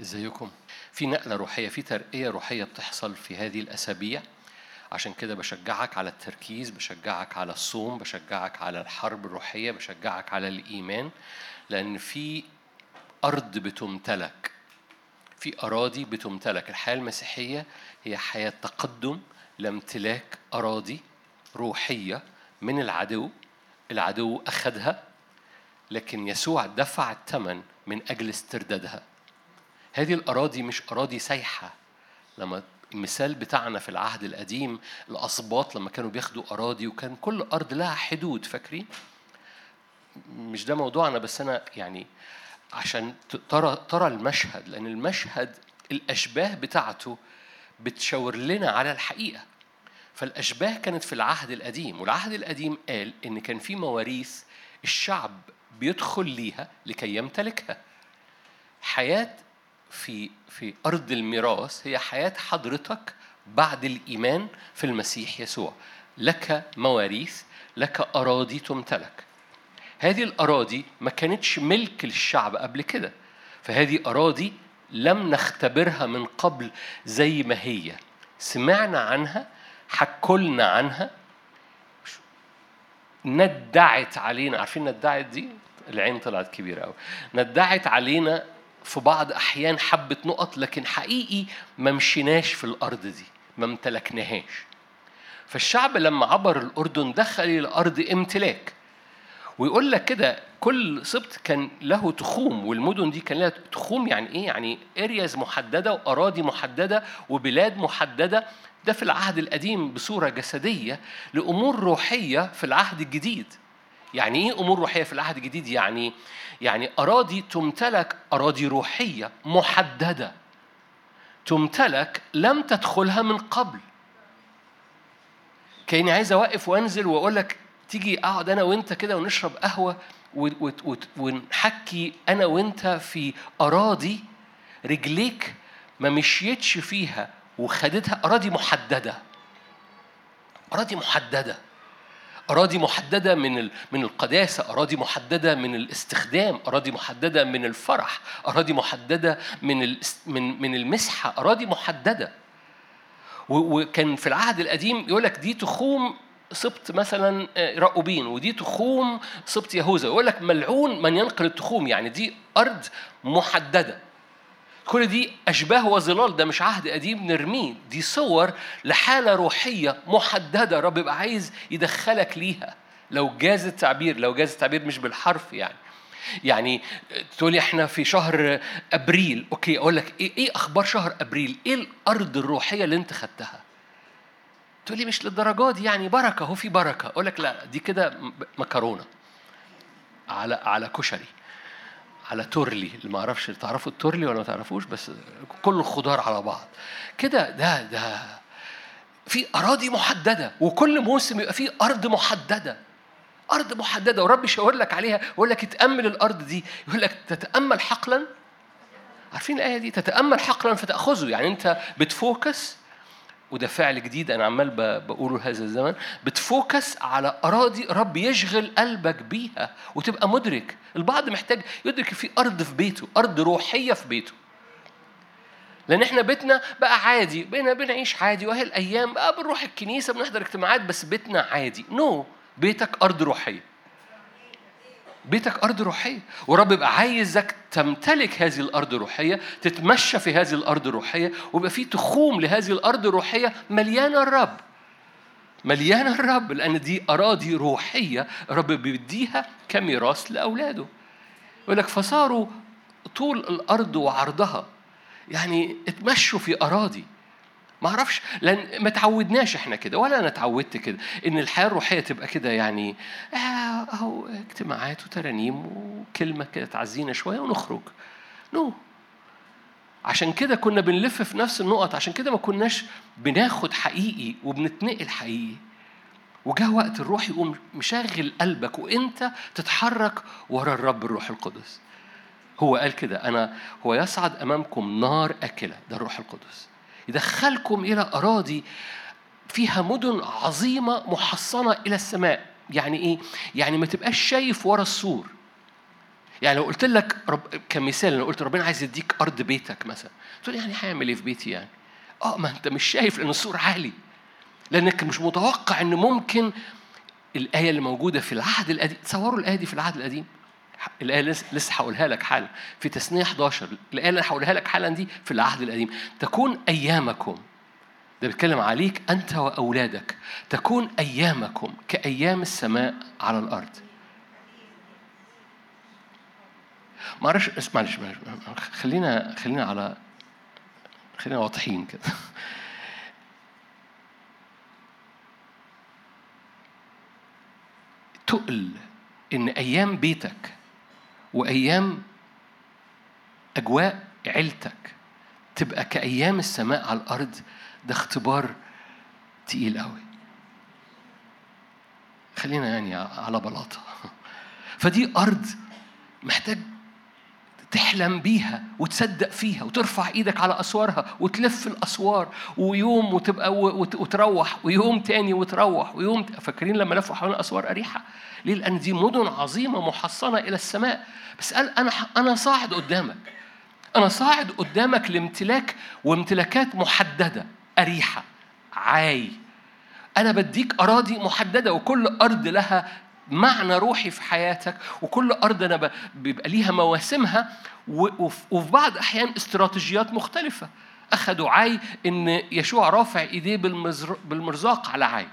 إزيكم؟ في نقلة روحية في ترقية روحية بتحصل في هذه الأسابيع. عشان كده بشجعك على التركيز بشجعك على الصوم بشجعك على الحرب الروحية بشجعك على الإيمان لأن في أرض بتمتلك في أراضي بتمتلك. الحياة المسيحية هي حياة تقدم لامتلاك أراضي روحية من العدو العدو أخذها لكن يسوع دفع الثمن من أجل استردادها. هذه الأراضي مش أراضي سايحة. لما المثال بتاعنا في العهد القديم الأسباط لما كانوا بياخدوا أراضي وكان كل أرض لها حدود فاكرين؟ مش ده موضوعنا بس أنا يعني عشان ترى ترى المشهد لأن المشهد الأشباه بتاعته بتشاور لنا على الحقيقة. فالأشباه كانت في العهد القديم والعهد القديم قال إن كان في مواريث الشعب بيدخل ليها لكي يمتلكها. حياة في في أرض الميراث هي حياة حضرتك بعد الإيمان في المسيح يسوع. لك مواريث لك أراضي تمتلك. هذه الأراضي ما كانتش ملك للشعب قبل كده. فهذه أراضي لم نختبرها من قبل زي ما هي. سمعنا عنها حكولنا عنها. ندعت علينا عارفين ندعت دي؟ العين طلعت كبيرة أوي. ندعت علينا في بعض أحيان حبة نقط لكن حقيقي ما مشيناش في الأرض دي ما امتلكناهاش فالشعب لما عبر الأردن دخل إلى أرض امتلاك ويقول لك كده كل سبط كان له تخوم والمدن دي كان لها تخوم يعني إيه؟ يعني ارياز محددة وأراضي محددة وبلاد محددة ده في العهد القديم بصورة جسدية لأمور روحية في العهد الجديد. يعني إيه أمور روحية في العهد الجديد؟ يعني يعني أراضي تمتلك أراضي روحية محددة. تمتلك لم تدخلها من قبل. كأني عايز أوقف وأنزل وأقول لك تيجي أقعد أنا وأنت كده ونشرب قهوة ونحكي أنا وأنت في أراضي رجليك ما مشيتش فيها وخدتها أراضي محددة أراضي محددة أراضي محددة من من القداسة أراضي محددة من الاستخدام أراضي محددة من الفرح أراضي محددة من من من المسحة أراضي محددة. وكان في العهد القديم يقول لك دي تخوم سبط مثلا رأوبين ودي تخوم سبط يهوذا يقول لك ملعون من ينقل التخوم يعني دي أرض محددة. كل دي أشباه وظلال ده مش عهد قديم نرميه. دي صور لحالة روحية محددة رب يبقى عايز يدخلك ليها. لو جاز التعبير لو جاز التعبير مش بالحرف يعني. يعني تقولي إحنا في شهر أبريل أوكي أقول لك إيه, إيه أخبار شهر أبريل؟ إيه الأرض الروحية اللي أنت خدتها؟ تقول لي مش للدرجات دي يعني بركة هو في بركة. أقول لك لا دي كده مكرونة. على على كشري. على تورلي اللي ما أعرفش تعرفوا التورلي ولا ما تعرفوش بس كل الخضار على بعض. كده ده ده في أراضي محددة وكل موسم يبقى في أرض محددة. أرض محددة ورب يشاور لك عليها يقول لك اتامل الأرض دي. يقول لك تتأمل حقلا. عارفين الآية دي؟ تتأمل حقلا فتأخذه. يعني أنت بتفوكس وده فعل جديد أنا عمال بقوله هذا الزمن بتفوكس على أراضي رب يشغل قلبك بيها وتبقى مدرك. البعض محتاج يدرك في أرض في بيته أرض روحية في بيته. لأن إحنا بيتنا بقى عادي بقينا بنعيش عادي وهي الأيام بقى بنروح الكنيسة بنحضر اجتماعات بس بيتنا عادي. نو no. بيتك أرض روحية. بيتك أرض روحية. ورب يبقى عايزك تمتلك هذه الأرض الروحية تتمشى في هذه الأرض الروحية ويبقى في تخوم لهذه الأرض الروحية مليانة الرب. مليانة الرب لأن دي أراضي روحية رب بيديها كميراث لأولاده. يقول لك فصاروا طول الأرض وعرضها. يعني اتمشوا في أراضي. ما أعرفش لأن ما تعودناش إحنا كده ولا أنا اتعودت كده إن الحياة الروحية تبقى كده يعني أهو اجتماعات وترانيم وكلمة كده تعزينا شوية ونخرج. نو. no. عشان كده كنا بنلف في نفس النقط عشان كده ما كناش بناخد حقيقي وبنتنقل حقيقي. وجاء وقت الروح يقوم مشغل قلبك وأنت تتحرك ورا الرب الروح القدس. هو قال كده أنا هو يصعد أمامكم نار أكلة ده الروح القدس. يدخلكم إلى أراضي فيها مدن عظيمة محصنة إلى السماء. يعني إيه؟ يعني ما تبقاش شايف ورا السور. يعني لو قلت لك رب كمثال لو قلت ربنا عايز يديك أرض بيتك مثلا تقول يعني هيعمل إيه في بيتي يعني؟ آه ما أنت مش شايف لأن السور عالي. لأنك مش متوقع إن ممكن الآية اللي موجودة في العهد القديم تصوروا الآية دي في العهد القديم. الآية لسه هقولها لك حالا. في تثنية 11 الآية اللي هقولها لك حالا دي في العهد القديم. تكون أيامكم ده بيتكلم عليك أنت وأولادك. تكون أيامكم كأيام السماء على الأرض. معلش معلش معلش خلينا خلينا على خلينا واضحين كده. تقل إن أيام بيتك وأيام أجواء عيلتك تبقى كأيام السماء على الأرض ده اختبار تقيل قوي خلينا يعني على بلاطة. فدي أرض محتاج تحلم بيها وتصدق فيها وترفع إيدك على اسوارها وتلف الاسوار ويوم وتبقى وتروح ويوم تاني وتروح ويوم فاكرين لما لفوا حوالين اسوار اريحة؟ ليه؟ لأن دي مدن عظيمة محصنة إلى السماء. بس قال أنا أنا صاعد قدامك. أنا صاعد قدامك لامتلاك وامتلاكات محددة. أريحة. عاي. أنا بديك أراضي محددة وكل أرض لها معنى روحي في حياتك وكل أرض أنا بيبقى ليها مواسمها وفي بعض الأحيان استراتيجيات مختلفة. أخذوا عاي إن يشوع رافع إيديه بالمرزاق على عاي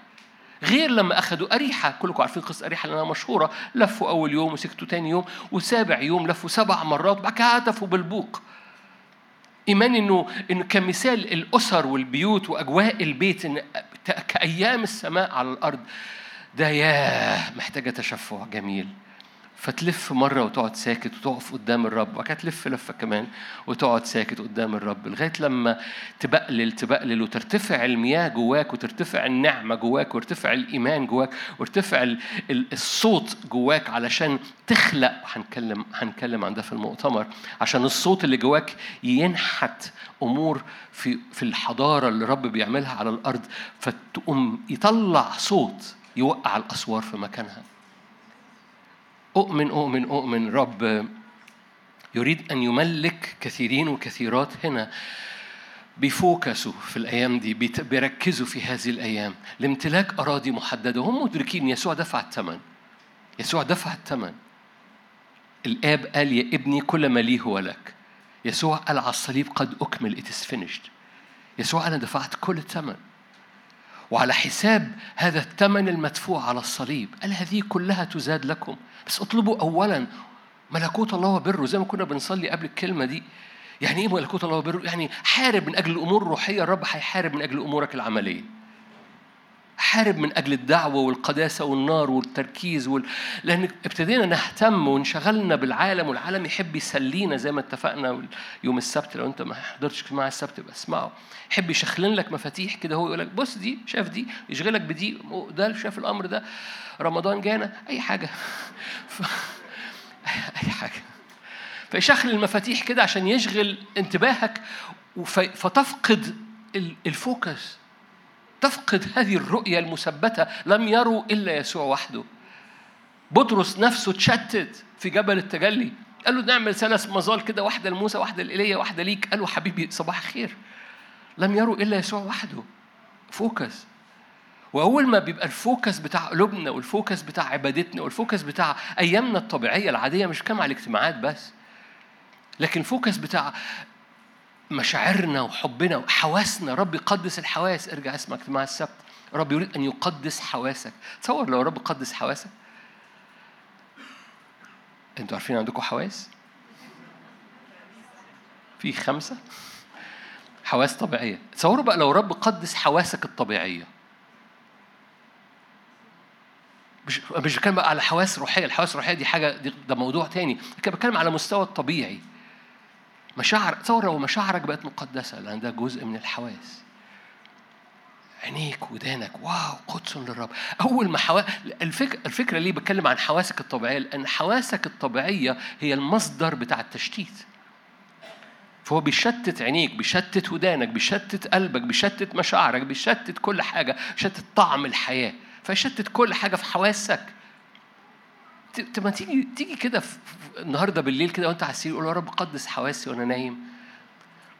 غير لما أخذوا أريحة كلكم عارفين قصة أريحة لأنها مشهورة. لفوا أول يوم وسكتوا تاني يوم وسابع يوم لفوا سبع مرات وبعد كده هتفوا بالبوق. إيمان إنه إنه كمثال الأسر والبيوت وأجواء البيت إن كأيام السماء على الأرض ده ياه محتاجة تشفع جميل. فتلف مرة وتقعد ساكت وتقف قدام الرب وبعد تلف لفة كمان وتقعد ساكت قدام الرب لغاية لما تبقلل تبقلل وترتفع المياه جواك وترتفع النعمة جواك ويرتفع الإيمان جواك ويرتفع الصوت جواك علشان تخلق. هنتكلم هنتكلم عن ده في المؤتمر. عشان الصوت اللي جواك ينحت أمور في في الحضارة اللي الرب بيعملها على الأرض فتقوم يطلع صوت يوقع الأسوار في مكانها. أؤمن أؤمن أؤمن رب يريد أن يملك كثيرين وكثيرات هنا. بيفوكسوا في الأيام دي بيركزوا في هذه الأيام. لامتلاك أراضي محددة وهم مدركين يسوع دفع الثمن. يسوع دفع الثمن. الآب قال يا ابني كل ما لي هو لك. يسوع قال على الصليب قد أكمل it is finished. يسوع أنا دفعت كل الثمن. وعلى حساب هذا الثمن المدفوع على الصليب. قال هذه كلها تزاد لكم. بس اطلبوا أولا ملكوت الله وبره زي ما كنا بنصلي قبل الكلمة دي. يعني إيه ملكوت الله وبره؟ يعني حارب من أجل الأمور الروحية. الرب هيحارب من أجل أمورك العملية. حارب من أجل الدعوة والقداسة والنار والتركيز وال... لأن ابتدينا نهتم وانشغلنا بالعالم والعالم يحب يسلينا زي ما اتفقنا يوم السبت. لو أنت ما حضرتش مع السبت يبقى اسمعه. يحب يشخلن لك مفاتيح كده هو يقول لك بص دي شاف دي يشغلك بدي ده شاف الأمر ده رمضان جانا أي حاجة. ف... أي حاجة. فيشخل المفاتيح كده عشان يشغل انتباهك فتفقد ال focus. تفقد هذه الرؤية المثبتة لم يروا إلا يسوع وحده. بطرس نفسه تشتت في جبل التجلي. قال له نعمل ثلاث مظال كده واحدة لموسى واحدة لإيليا واحدة ليك. قال له حبيبي صباح الخير. لم يروا إلا يسوع وحده. focus. وأول ما بيبقى ال focus بتاع قلوبنا وال focus بتاع عبادتنا وال focus بتاع أيامنا الطبيعية العادية مش كام على الاجتماعات بس لكن الفوكس بتاع مشاعرنا وحبنا وحواسنا. رب يقدس الحواس. ارجع اسمع اجتماع السبت. رب يريد أن يقدس حواسك. تصور لو رب قدس حواسك. أنتوا عارفين عندكم حواس؟ في خمسة؟ حواس طبيعية. تصوروا بقى لو رب قدس حواسك الطبيعية. مش مش بتكلم بقى على حواس روحية. الحواس الروحية دي حاجة دي ده موضوع تاني. بتكلم على مستوى الطبيعي. مشاعر تصور لو مشاعرك بقت مقدسة لأن ده جزء من الحواس. عينيك ودانك واو قدس للرب. أول ما حوا... الفكرة, الفكرة ليه بتكلم عن حواسك الطبيعية؟ لأن حواسك الطبيعية هي المصدر بتاع التشتيت. فهو بيشتت عينيك بيشتت ودانك بيشتت قلبك بيشتت مشاعرك بيشتت كل حاجة بيشتت طعم الحياة. فيشتت كل حاجة في حواسك. ت- طب ما تيجي تيجي كده النهارده بالليل كده وانت على السرير قول يا رب قدس حواسي وأنا نايم.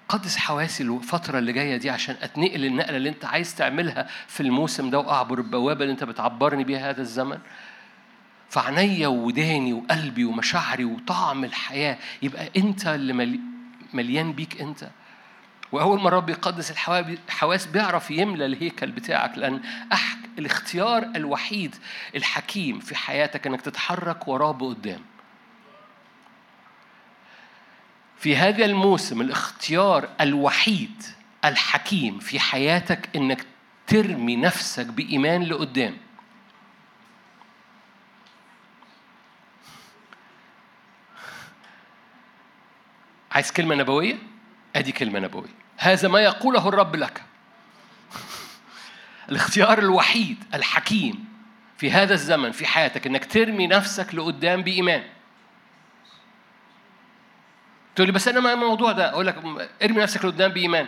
قدس حواسي الفترة اللي جاية دي عشان أتنقل النقلة اللي أنت عايز تعملها في الموسم ده وأعبر البوابة اللي أنت بتعبرني بيها هذا الزمن. فعينيا ووداني وقلبي ومشاعري وطعم الحياة يبقى أنت اللي ملي- مليان بيك أنت. وأول ما الرب يقدس الحوا- الحواس بيعرف يملى الهيكل بتاعك لأن أح... الاختيار الوحيد الحكيم في حياتك إنك تتحرك وراه بقدام. في هذا الموسم الاختيار الوحيد الحكيم في حياتك إنك ترمي نفسك بإيمان لقدام. عايز كلمة نبوية؟ أدي كلمة نبوية. هذا ما يقوله الرب لك. الاختيار الوحيد الحكيم في هذا الزمن في حياتك إنك ترمي نفسك لقدام بإيمان. تقول لي بس أنا ما الموضوع ده. أقول لك ارمي نفسك لقدام بإيمان.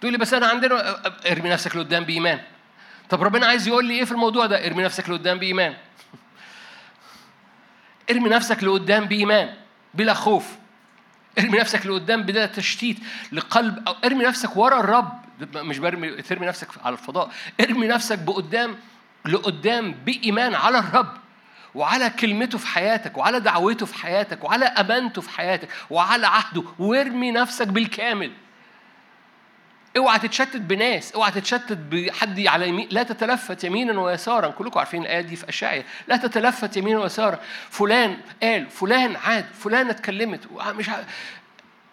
تقول لي بس أنا عندنا ارمي نفسك لقدام بإيمان. طب ربنا عايز يقول لي إيه في الموضوع ده؟ ارمي نفسك لقدام بإيمان. ارمي نفسك لقدام بإيمان بلا خوف. ارمي نفسك لقدام بلا تشتيت لقلب أو ارمي نفسك ورا الرب. مش برمي ترمي نفسك على الفضاء. ارمي نفسك بقدام لقدام بإيمان على الرب وعلى كلمته في حياتك وعلى دعوته في حياتك وعلى أمانته في حياتك وعلى عهده. وارمي نفسك بالكامل. اوعى تتشتت بناس اوعى تتشتت بحد على يمين لا تتلفت يمينا ويسارا. كلكم عارفين الآية دي في اشعيا لا تتلفت يمينا ويسارا. فلان قال فلان عاد فلانه اتكلمت. مش.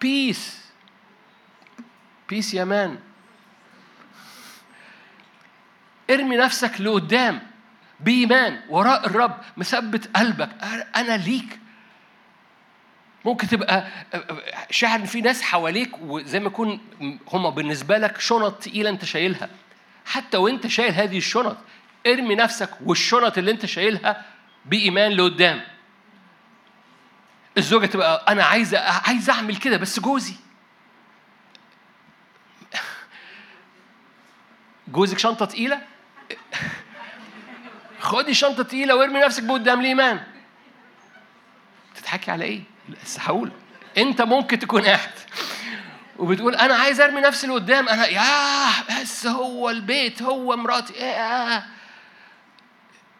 peace peace يا man. ارمي نفسك لقدام. بإيمان. وراء الرب. مثبت قلبك. أنا ليك. ممكن تبقى شاعر ان في ناس حواليك وزي ما يكون هم بالنسبة لك شنط تقيلة انت شايلها. حتى وانت شايل هذه الشنط ارمي نفسك والشنط اللي انت شايلها بإيمان لقدام. الزوجة تبقى أنا عايزه عايزه أعمل كده بس جوزي. جوزك شنطة تقيلة؟ خدي شنطة تقيلة وارمي نفسك بقدام الإيمان. تضحكي على إيه؟ لسه هقول انت ممكن تكون قاعد وبتقول أنا عايز ارمي نفسي لقدام أنا ياه بس هو البيت هو مراتي إيه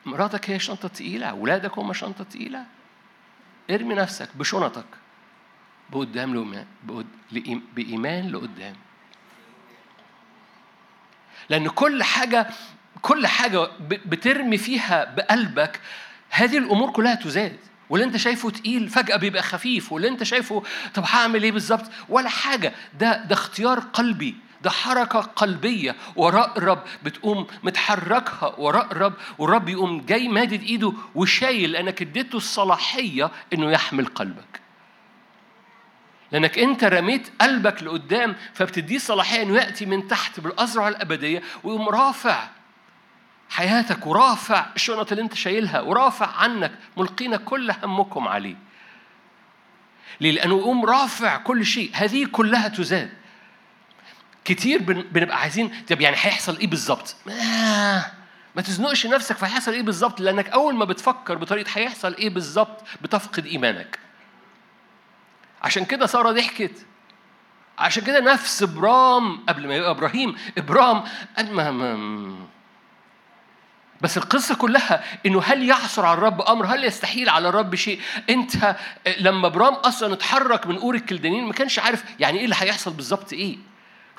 مراتك هي شنطة تقيلة اولادك هم شنطة تقيلة؟ ارمي نفسك بشنطك بقدام لقدام بإيمان لقدام. لأن كل حاجة كل حاجة بترمي فيها بقلبك هذه الأمور كلها تزاد. واللي انت شايفه تقيل فجأة بيبقى خفيف واللي انت شايفه طب هعمل إيه بالظبط؟ ولا حاجة. ده ده اختيار قلبي. ده حركة قلبية. وراء الرب بتقوم متحركها وراء الرب والرب يقوم جاي مادد ايده وشايل لأنك اديته الصلاحية إنه يحمل قلبك. لأنك انت رميت قلبك لقدام فبتديه صلاحية إنه يأتي من تحت بالازرع الأبدية ويقوم رافع حياتك ورافع الشنط اللي انت شايلها ورافع عنك ملقين كل همكم عليه. ليه؟ لأنه يقوم رافع كل شيء. هذه كلها تزاد. كتير بنبقى عايزين طب يعني هيحصل إيه بالظبط؟ آه ما تزنقش نفسك فهيحصل إيه بالظبط لأنك أول ما بتفكر بطريقة هيحصل إيه بالظبط بتفقد إيمانك. عشان كده سارة ضحكت. عشان كده نفس إبرام قبل ما يبقى إبراهيم إبرام قال ما بس القصة كلها إنه هل يعثر على الرب أمر؟ هل يستحيل على الرب شيء؟ أنت لما برام أصلا اتحرك من أور الكلدانيين ما كانش عارف يعني إيه اللي هيحصل بالظبط إيه؟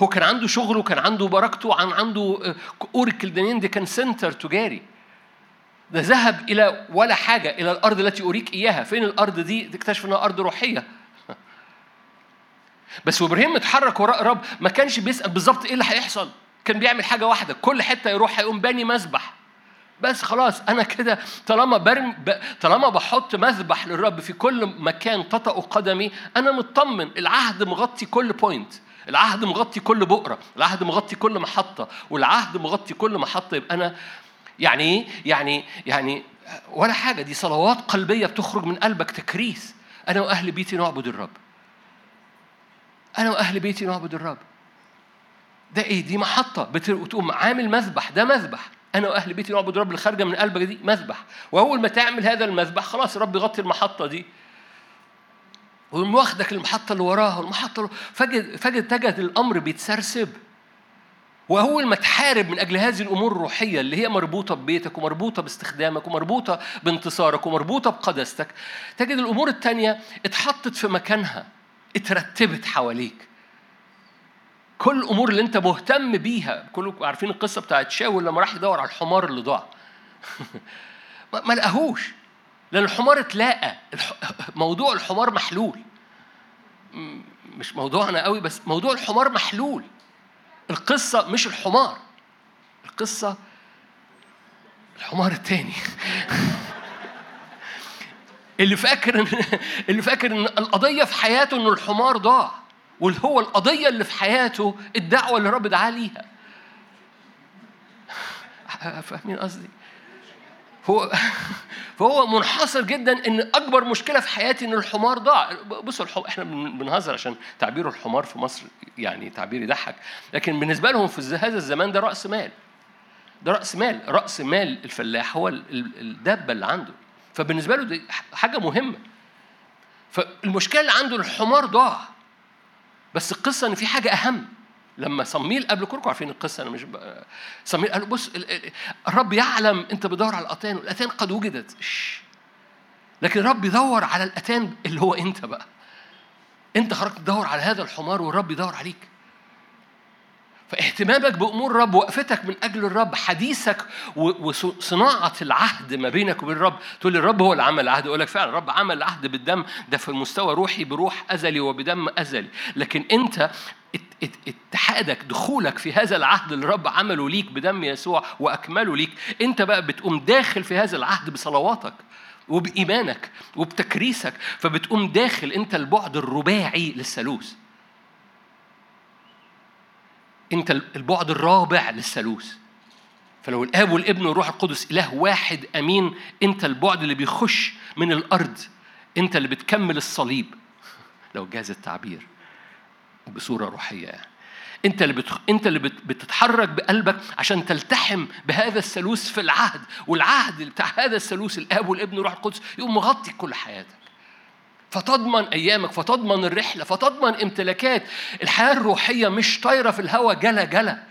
هو كان عنده شغله كان عنده بركته عن عنده أور الكلدانيين دي كان center تجاري. ده ذهب إلى ولا حاجة إلى الأرض التي أريك إياها، فين الأرض دي؟ اكتشف إنها أرض روحية. بس وابراهيم متحرك وراء الرب ما كانش بيسأل بالظبط إيه اللي هيحصل. كان بيعمل حاجة واحدة، كل حتة يروح هيقوم باني مذبح. بس خلاص أنا كده طالما برم ب... طالما بحط مذبح للرب في كل مكان تطأ قدمي أنا مطمن العهد مغطي كل point العهد مغطي كل بؤرة العهد مغطي كل محطة والعهد مغطي كل محطة يبقى أنا يعني إيه؟ يعني يعني ولا حاجة دي صلوات قلبية بتخرج من قلبك تكريس. أنا وأهل بيتي نعبد الرب. أنا وأهل بيتي نعبد الرب. ده إيه؟ دي محطة بتقوم عامل مذبح ده مذبح. أنا وأهل بيتي نعبد رب الخارجة من قلبك دي مذبح. واول ما تعمل هذا المذبح خلاص رب يغطي المحطة دي. ويقوم واخدك المحطة اللي وراها والمحطة اللي فجد تجد الأمر بيتسرسب. واول ما تحارب من أجل هذه الأمور الروحية اللي هي مربوطة ببيتك ومربوطة باستخدامك ومربوطة بانتصارك ومربوطة بقداستك تجد الأمور التانية اتحطت في مكانها اترتبت حواليك. كل الأمور اللي أنت مهتم بيها كلكم عارفين القصة بتاعت شاول لما راح يدور على الحمار اللي ضاع. ما لقاهوش. لأن الحمار اتلاقى. موضوع الحمار محلول. مش موضوعنا قوي بس موضوع الحمار محلول. القصة مش الحمار. القصة الحمار التاني. اللي فاكر اللي فاكر إن القضية في حياته ان الحمار ضاع. واللي هو القضية اللي في حياته الدعوة اللي الرب دعاه ليها. فاهمين قصدي؟ هو فهو منحصر جدا إن أكبر مشكلة في حياتي إن الحمار ضاع. بصوا الحمار إحنا بنهزر عشان تعبير الحمار في مصر يعني تعبير يضحك. لكن بالنسبة لهم في هذا الزمان ده رأس مال. ده رأس مال. رأس مال الفلاح هو الدابة اللي عنده. فبالنسبة له دي حاجة مهمة. فالمشكلة اللي عنده الحمار ضاع. بس القصة إن في حاجة أهم. لما صميل قبل كلكم عارفين القصة أنا مش. صميل قال بص الرب يعلم أنت بتدور على الأتان والأتان قد وجدت. لكن الرب يدور على الأتان اللي هو أنت بقى. أنت خرجت تدور على هذا الحمار والرب يدور عليك. فاهتمامك بأمور الرب وقفتك من أجل الرب حديثك وصناعة العهد ما بينك وبين الرب. تقول الرب هو اللي عمل العهد. أقول لك فعلا الرب عمل العهد بالدم. ده في المستوى روحي بروح أزلي وبدم أزلي. لكن أنت اتحادك دخولك في هذا العهد اللي الرب عمله ليك بدم يسوع وأكمله ليك أنت بقى بتقوم داخل في هذا العهد بصلواتك وبإيمانك وبتكريسك. فبتقوم داخل أنت البعد الرباعي للثالوث. أنت البعد الرابع للثالوث. فلو الآب والابن والروح القدس إله واحد أمين أنت البعد اللي بيخش من الأرض أنت اللي بتكمل الصليب. لو جاز التعبير بصورة روحية. يعني. انت اللي بتخ... انت اللي بت... بتتحرك بقلبك عشان تلتحم بهذا الثالوث في العهد والعهد بتاع هذا الثالوث الاب والابن والروح القدس يقوم مغطي كل حياتك. فتضمن أيامك فتضمن الرحلة فتضمن امتلاكات. الحياة الروحية مش طايرة في الهواء جلا جلا.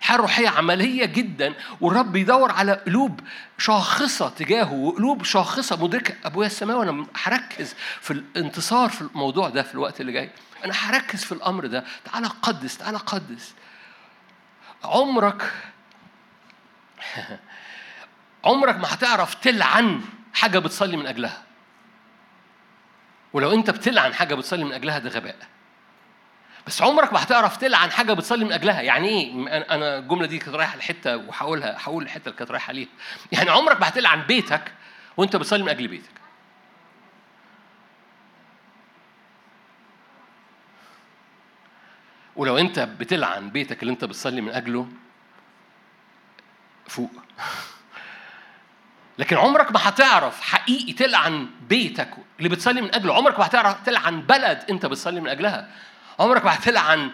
الحياة الروحية عملية جدا والرب بيدور على قلوب شاخصة تجاهه وقلوب شاخصة مدركة. أبويا السماوي أنا هركز في الانتصار في الموضوع ده في الوقت اللي جاي. أنا هركز في الأمر ده. تعالى قدس تعالى قدس. عمرك عمرك ما هتعرف تلعن حاجة بتصلي من أجلها. ولو انت بتلعن حاجة بتصلي من أجلها ده غباء. بس عمرك ما هتعرف تلعن حاجة بتصلي من أجلها. يعني إيه؟ أنا الجملة دي كانت رايحة لحتة وهقولها هقول الحتة اللي كانت رايحة ليها. يعني عمرك ما هتلعن بيتك وانت بتصلي من أجل بيتك. ولو انت بتلعن بيتك اللي انت بتصلي من أجله فوق. لكن عمرك ما هتعرف حقيقي تلعن بيتك اللي بتصلي من أجله. عمرك ما هتعرف تلعن بلد أنت بتصلي من أجلها. عمرك ما هتلعن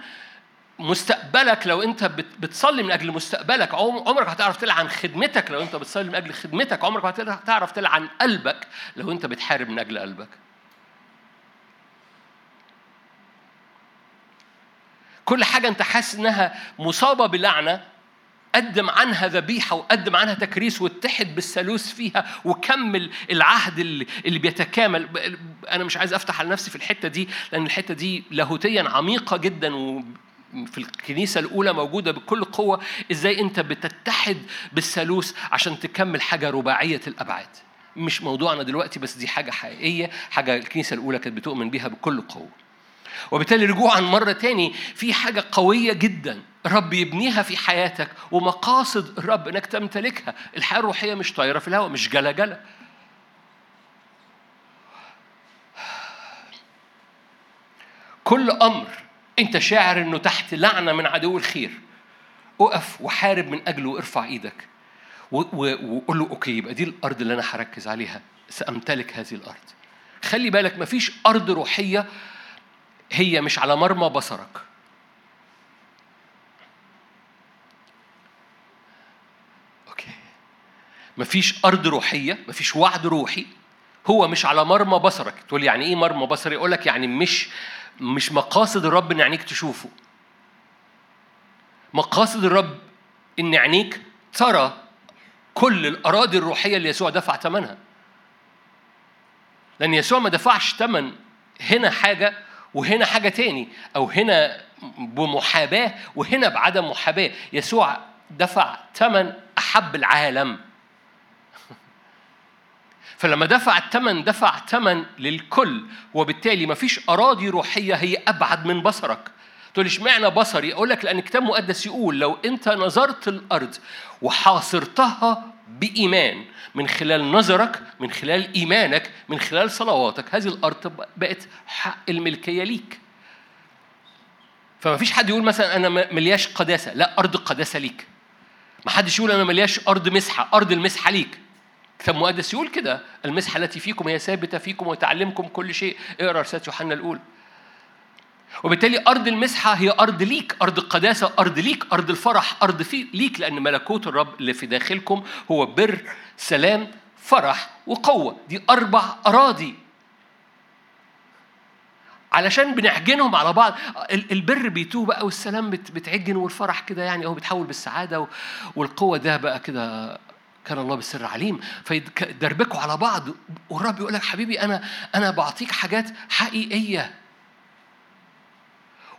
مستقبلك لو أنت بتصلي من أجل مستقبلك. عمرك هتعرف تلعن خدمتك لو أنت بتصلي من أجل خدمتك. عمرك هتعرف تلعن قلبك لو أنت بتحارب من أجل قلبك. كل حاجة أنت حاسس إنها مصابة بلعنة قدم عنها ذبيحة وقدم عنها تكريس واتحد بالثالوث فيها وكمل العهد اللي, بيتكامل. أنا مش عايز أفتح على نفسي في الحتة دي لأن الحتة دي لاهوتيا عميقة جدا و في الكنيسة الأولى موجودة بكل قوة. إزاي أنت بتتحد بالثالوث عشان تكمل حاجة رباعية الأبعاد؟ مش موضوعنا دلوقتي بس دي حاجة حقيقية حاجة الكنيسة الأولى كانت بتؤمن بيها بكل قوة. وبالتالي رجوعا مرة تاني في حاجة قوية جدا. الرب يبنيها في حياتك ومقاصد الرب إنك تمتلكها. الحياة الروحية مش طايرة في الهواء مش جلا كل أمر أنت شاعر إنه تحت لعنة من عدو الخير. أقف وحارب من أجله وارفع إيدك. وقول له أوكي يبقى دي الأرض اللي أنا هركز عليها. سأمتلك هذه الأرض. خلي بالك مفيش أرض روحية هي مش على مرمى بصرك. مفيش أرض روحية مفيش وعد روحي. هو مش على مرمى بصرك. تقول يعني إيه مرمى بصري؟ يقول لك يعني مش مش مقاصد الرب إن عينيك تشوفه. مقاصد الرب إن عينيك ترى كل الأراضي الروحية اللي يسوع دفع ثمنها لأن يسوع ما دفعش ثمن هنا حاجة وهنا حاجة تاني أو هنا بمحاباة وهنا بعدم محاباة. يسوع دفع ثمن أحب العالم. فلما دفع الثمن دفع ثمن للكل وبالتالي ما فيش أراضي روحية هي أبعد من بصرك. تقول اشمعنى بصري؟ أقول لك لأن الكتاب المقدس يقول لو أنت نظرت الأرض وحاصرتها بإيمان من خلال نظرك من خلال إيمانك من خلال صلواتك هذه الأرض بقت حق الملكية ليك. فما فيش حد يقول مثلا أنا ملياش قداسة لا أرض القداسه ليك. ما حدش يقول أنا ملياش أرض مسحة أرض المسحة ليك. المقدس يقول كده المسحة التي فيكم هي ثابتة فيكم وتعلمكم كل شيء. اقرأ رسالة يوحنا الاولى وبالتالي أرض المسحة هي أرض ليك أرض القداسة أرض ليك أرض الفرح أرض في ليك لأن ملكوت الرب اللي في داخلكم هو بر سلام فرح وقوة. دي أربع أراضي. علشان بنعجنهم على بعض البر بيتوه بقى والسلام بتعجن والفرح كده يعني هو بيتحول بالسعادة والقوة ده بقى كده كان الله بالسر عليم. فيدربكوا على بعض. والرب يقول لك حبيبي أنا أنا بعطيك حاجات حقيقية.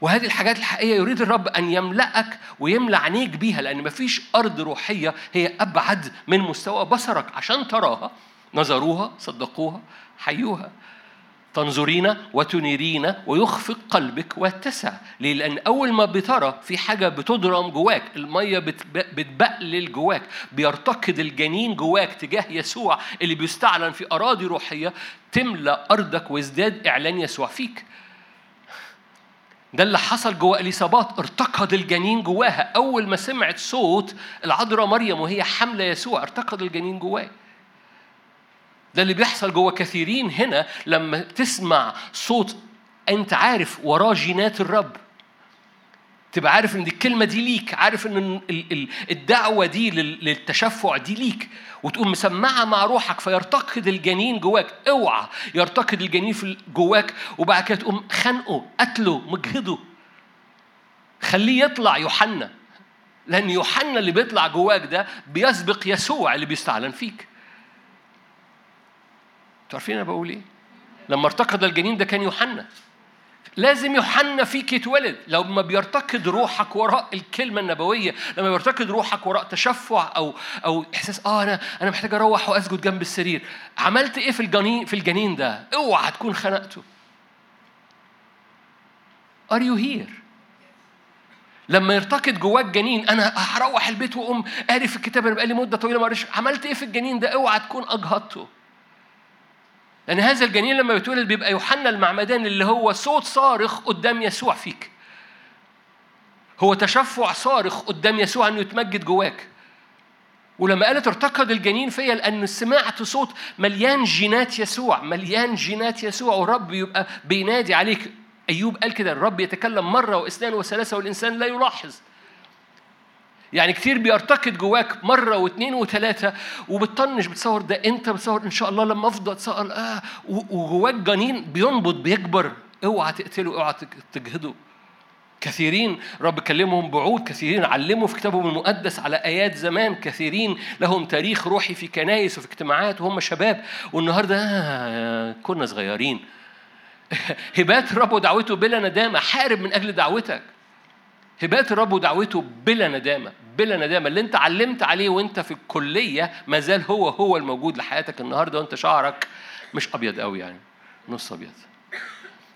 وهذه الحاجات الحقيقية يريد الرب أن يملأك ويملأ عينيك بيها لأن مفيش أرض روحية هي أبعد من مستوى بصرك. عشان تراها نظروها صدقوها حيوها. تنظرين وتنيرين ويخفق قلبك ويتسع ليه؟ لأن أول ما بترى في حاجة بتضرم جواك المية بتبقلل جواك بيرتقد الجنين جواك تجاه يسوع اللي بيستعلن في أراضي روحية تملأ أرضك ويزداد إعلان يسوع فيك. ده اللي حصل جوه اليصابات ارتقد الجنين جواها. أول ما سمعت صوت العذراء مريم وهي حاملة يسوع ارتقد الجنين جواها. ده اللي بيحصل جوه كثيرين هنا لما تسمع صوت أنت عارف وراه جينات الرب. تبقى عارف إن الكلمة دي ليك عارف إن الدعوة دي للتشفع دي ليك. وتقوم مسمعها مع روحك فيرتقد الجنين جواك. اوعى يرتقد الجنين في جواك. وبعد كده تقوم خانقه قتله مجهده. خليه يطلع يوحنا. لأن يوحنا اللي بيطلع جواك ده بيسبق يسوع اللي بيستعلن فيك. عارفين أنا بقول إيه؟ لما ارتقد الجنين ده كان يوحنا. لازم يوحنا فيك يتولد. لو ما بيرتقد روحك وراء الكلمة النبوية لما بيرتقد روحك وراء تشفع أو أو إحساس آه أنا أنا محتاج أروح وأسجد جنب السرير. عملت إيه في الجنين في الجنين ده؟ اوعى تكون خنقته. are you here لما يرتكض جواك جنين أنا هروح البيت وأقوم قاري في الكتاب أنا بقالي مدة طويلة ما عملت إيه في الجنين ده؟ اوعى تكون أجهضته. لأن هذا الجنين لما بيتولد بيبقى يوحنا المعمدان اللي هو صوت صارخ قدام يسوع فيك. هو تشفع صارخ قدام يسوع إنه يتمجد جواك. ولما قالت ارتكض الجنين فيا لأن سمعت صوت مليان جينات يسوع، مليان جينات يسوع والرب يبقى بينادي عليك. أيوب قال كده الرب يتكلم مرة واثنين وثلاثة والإنسان لا يلاحظ. يعني كتير بيرتقد جواك مرة واثنين وثلاثة وبتطنش بتصور ده أنت بتصور إن شاء الله لما أفضل أتسأل آه وجواك جنين بينبض بيكبر. اوعى تقتله اوعى تجهده. كثيرين رب كلمهم بعود كثيرين علموا في كتابهم المقدس على آيات زمان كثيرين لهم تاريخ روحي في كنايس وفي اجتماعات وهم شباب. والنهاردة آه كنا صغيرين. هبات الرب ودعوته بلا ندامة حارب من أجل دعوتك. هبات الرب ودعوته بلا ندامة. بلا ندامة. اللي انت علمت عليه وانت في الكلية ما زال هو هو الموجود لحياتك النهاردة وانت شعرك مش أبيض قوي يعني نص أبيض.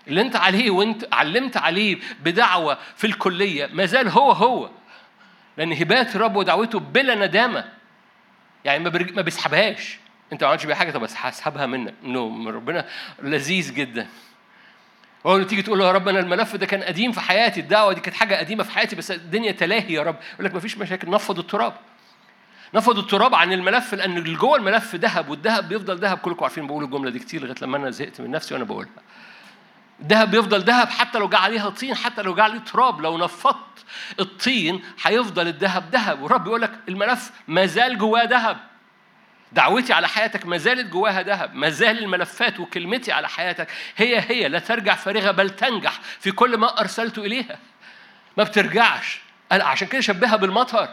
اللي انت عليه وانت علمت عليه بدعوة في الكلية ما زال هو هو. لأن هبات الرب ودعوته بلا ندامة. يعني ما بيسحبهاش. انت ما عملتش بيها حاجة طب هسحبها منك. نو ربنا لذيذ جدا. هو تيجي تقول له يا رب أنا الملف ده كان قديم في حياتي الدعوة دي كانت حاجة قديمة في حياتي بس الدنيا تلاهي يا رب. يقول لك مفيش مشاكل نفض التراب. نفض التراب عن الملف لأن اللي جوه الملف ذهب والذهب بيفضل ذهب. كلكم عارفين بقول الجملة دي كتير لغاية لما أنا زهقت من نفسي وأنا بقولها. الذهب بيفضل ذهب حتى لو جه عليها طين حتى لو جه عليه تراب. لو نفضت الطين هيفضل الذهب ذهب. والرب يقول لك الملف ما زال جواه ذهب. دعوتي على حياتك ما زالت جواها ذهب ما زال الملفات وكلمتي على حياتك هي هي لا ترجع فارغة بل تنجح في كل ما أرسلت إليها. ما بترجعش. أنا عشان كده شبهها بالمطر.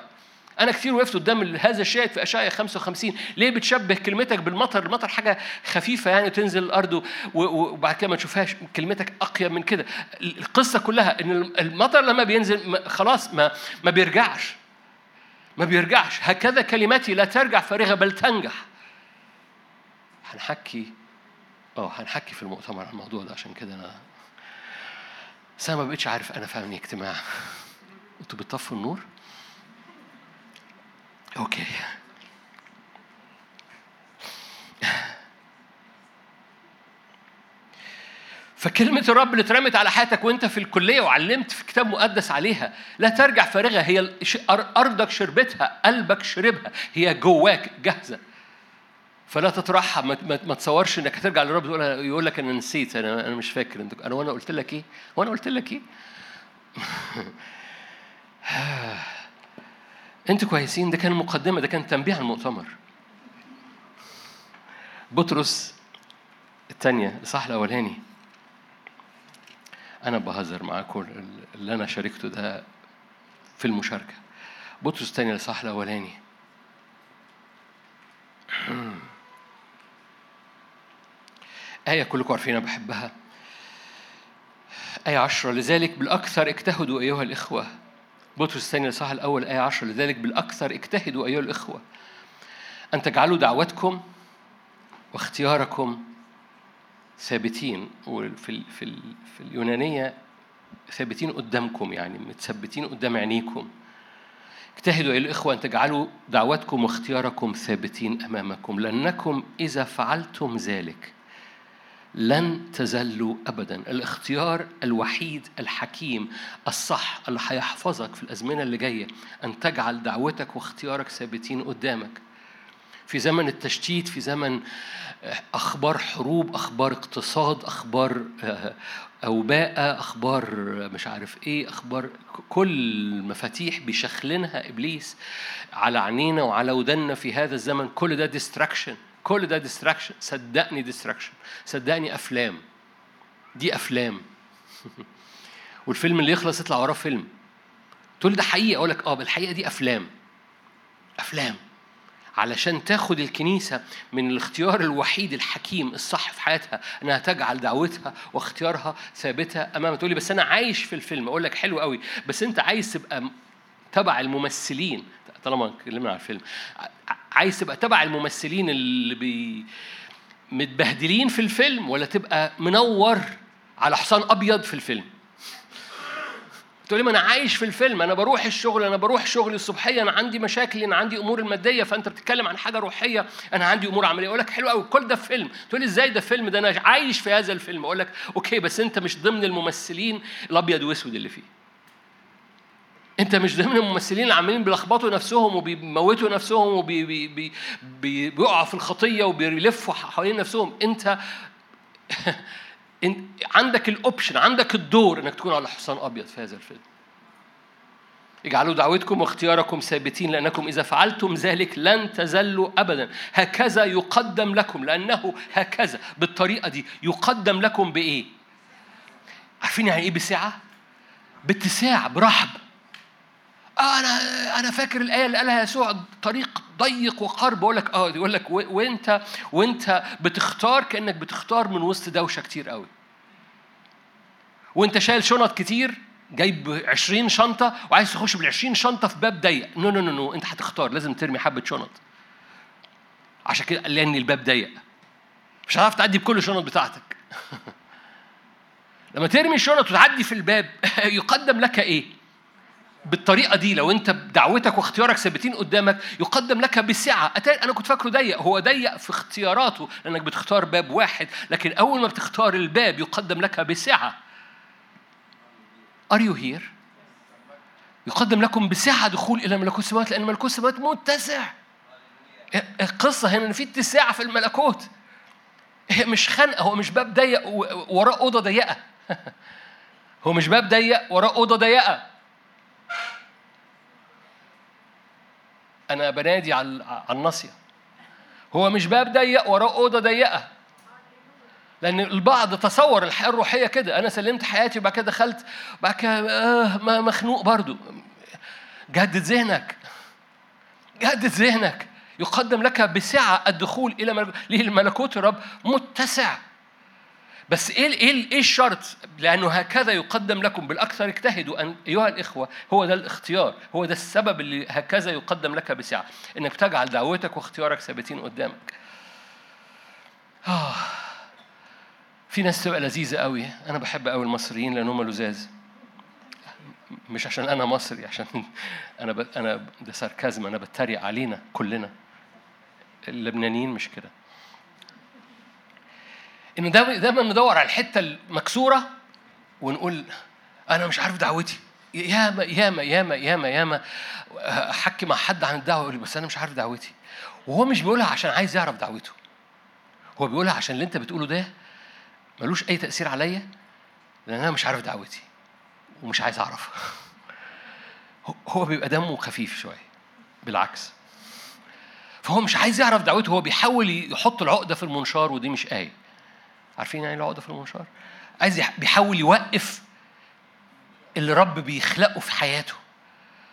أنا كتير وقفت قدام هذا الشاهد في أشعيا 55 ليه بتشبه كلمتك بالمطر؟ المطر حاجة خفيفة يعني تنزل الأرض وبعد كده ما تشوفهاش. كلمتك أقيم من كده. القصة كلها إن المطر لما بينزل خلاص ما ما بيرجعش. ما بيرجعش. هكذا كلماتي لا ترجع فارغة بل تنجح. هنحكي آه هنحكي في المؤتمر عن الموضوع ده عشان كده أنا بس أنا ما بقتش عارف أنا فاهمني اجتماع أنتوا بتطفوا النور؟ أوكي. فكلمة الرب اللي اترمت على حياتك وانت في الكلية وعلمت في كتاب مقدس عليها لا ترجع فارغة هي أرضك شربتها قلبك شربها. هي جواك جاهزة. فلا تطرحها. ما, ما, تصورش إنك هترجع للرب تقول يقول لك أنا نسيت. أنا أنا مش فاكر. انت أنا وأنا قلت لك إيه؟ وأنا قلت لك إيه؟ أنتوا كويسين. ده كان مقدمة. ده كان تنبيه على المؤتمر. بطرس الثانية الصح الاولاني أنا بهزر معاكم اللي أنا شاركته ده في المشاركة. بطرس الثاني الإصحاح الأولاني آية كلكم عارفينها بحبها. آية عشرة لذلك بالأكثر اجتهدوا أيها الإخوة. بطرس الثاني الإصحاح الأول آية عشرة لذلك بالأكثر اجتهدوا أيها الإخوة. أن تجعلوا دعوتكم واختياركم ثابتين وفي في في اليونانية ثابتين قدامكم يعني متثبتين قدام عينيكم. اجتهدوا أيها الإخوة أن تجعلوا دعوتكم واختياركم ثابتين أمامكم لأنكم إذا فعلتم ذلك لن تزلوا أبدا. الاختيار الوحيد الحكيم الصح اللي هيحفظك في الأزمنة اللي جاية أن تجعل دعوتك واختيارك ثابتين قدامك. في زمن التشتيت في زمن أخبار حروب أخبار اقتصاد أخبار آه، أوباء أخبار مش عارف إيه أخبار كل مفاتيح بيشخللها إبليس على عينينا وعلى ودنا في هذا الزمن. كل ده distraction كل ده distraction صدقني distraction صدقني أفلام. دي أفلام. والفيلم اللي يخلص يطلع وراه فيلم. تقول ده حقيقة؟ أقول لك أه بالحقيقة دي أفلام. أفلام. علشان تاخد الكنيسة من الاختيار الوحيد الحكيم الصح في حياتها أنها تجعل دعوتها واختيارها ثابتة امامها تقول لي بس أنا عايش في الفيلم. أقول لك حلو قوي بس أنت عايز تبقى تبع الممثلين. طالما اتكلمنا على الفيلم. عايز تبقى تبع الممثلين اللي بي متبهدلين في الفيلم ولا تبقى منور على حصان أبيض في الفيلم؟ تقول لي ما أنا عايش في الفيلم أنا بروح الشغل أنا بروح شغلي الصبحيه أنا عندي مشاكل أنا عندي أمور المادية فأنت بتتكلم عن حاجة روحية أنا عندي أمور عملية. أقول لك حلو قوي كل ده فيلم. تقول لي إزاي ده فيلم؟ ده أنا عايش في هذا الفيلم. أقول لك أوكي بس أنت مش ضمن الممثلين الأبيض وأسود اللي فيه. أنت مش ضمن الممثلين اللي عاملين بيلخبطوا نفسهم وبيموتوا نفسهم وبيقعوا في الخطية وبيلفوا حوالين نفسهم. أنت عندك الاوبشن عندك الدور انك تكون على حصان أبيض في هذا الفيلم. اجعلوا دعوتكم واختياركم ثابتين لأنكم إذا فعلتم ذلك لن تزلوا ابدا. هكذا يقدم لكم لأنه هكذا. بالطريقة دي يقدم لكم بإيه؟ عارفين يعني إيه بسعه باتساع برحب. أنا أنا فاكر الآية اللي قالها يسوع طريق ضيق وقرب. بقول لك آه يقول لك وإنت وإنت بتختار كأنك بتختار من وسط دوشة كتير قوي. وإنت شايل شنط كتير جايب 20 شنطة وعايز تخش بال 20 شنطة في باب ضيق. no no no no إنت هتختار لازم ترمي حبة شنط. عشان كده لأن الباب ضيق. مش هتعرف تعدي بكل الشنط بتاعتك. لما ترمي الشنط وتعدي في الباب يقدم لك إيه؟ بالطريقة دي لو أنت دعوتك واختيارك ثابتين قدامك يقدم لك بسعة. أنا كنت فاكره ضيق هو ضيق في اختياراته لأنك بتختار باب واحد لكن أول ما بتختار الباب يقدم لك بسعة. Are you here؟ يقدم لكم بسعة دخول إلى ملكوت السماوات لأن ملكوت السماوات متسع. القصة هنا إن في اتساع في الملكوت. هي مش خنقة هو مش باب ضيق وراه أوضة ضيقة. هو مش باب ضيق وراه أوضة ضيقة. أنا بنادي على الناصية. هو مش باب ضيق وراه أوضة ضيقة. لأن البعض تصور الحياة الروحية كده. أنا سلمت حياتي وبعد كده دخلت بعد كده آه مخنوق برضو. جدد ذهنك. جدد ذهنك. يقدم لك بسعة الدخول إلى ملكوت ليه ملكوت الرب متسع. بس إيه إيه إيه الشرط؟ لأنه هكذا يقدم لكم بالأكثر اجتهدوا ان أيها الإخوة هو ده الاختيار، هو ده السبب اللي هكذا يقدم لك بسعة، إنك تجعل دعوتك واختيارك ثابتين قدامك. آه. في ناس تبقى لذيذة قوي، أنا بحب قوي المصريين لأن هم لزاز. مش عشان أنا مصري عشان أنا ب... أنا ده ساركازم أنا بتريق علينا كلنا. اللبنانيين مش كده. ان دايما ندور على الحتة المكسورة ونقول أنا مش عارف دعوتي. ياما ياما ياما ياما ياما أحكي مع حد عن الدعوة يقول لي بس أنا مش عارف دعوتي. وهو مش بيقولها عشان عايز يعرف دعوته. هو بيقولها عشان اللي أنت بتقوله ده ملوش أي تأثير عليا لأن أنا مش عارف دعوتي ومش عايز أعرف. هو بيبقى دمه خفيف شوية بالعكس. فهو مش عايز يعرف دعوته هو بيحاول يحط العقدة في المنشار ودي مش آية. عارفين يعني العقدة في المنشار؟ عايز بيحاول يوقف اللي رب بيخلقه في حياته.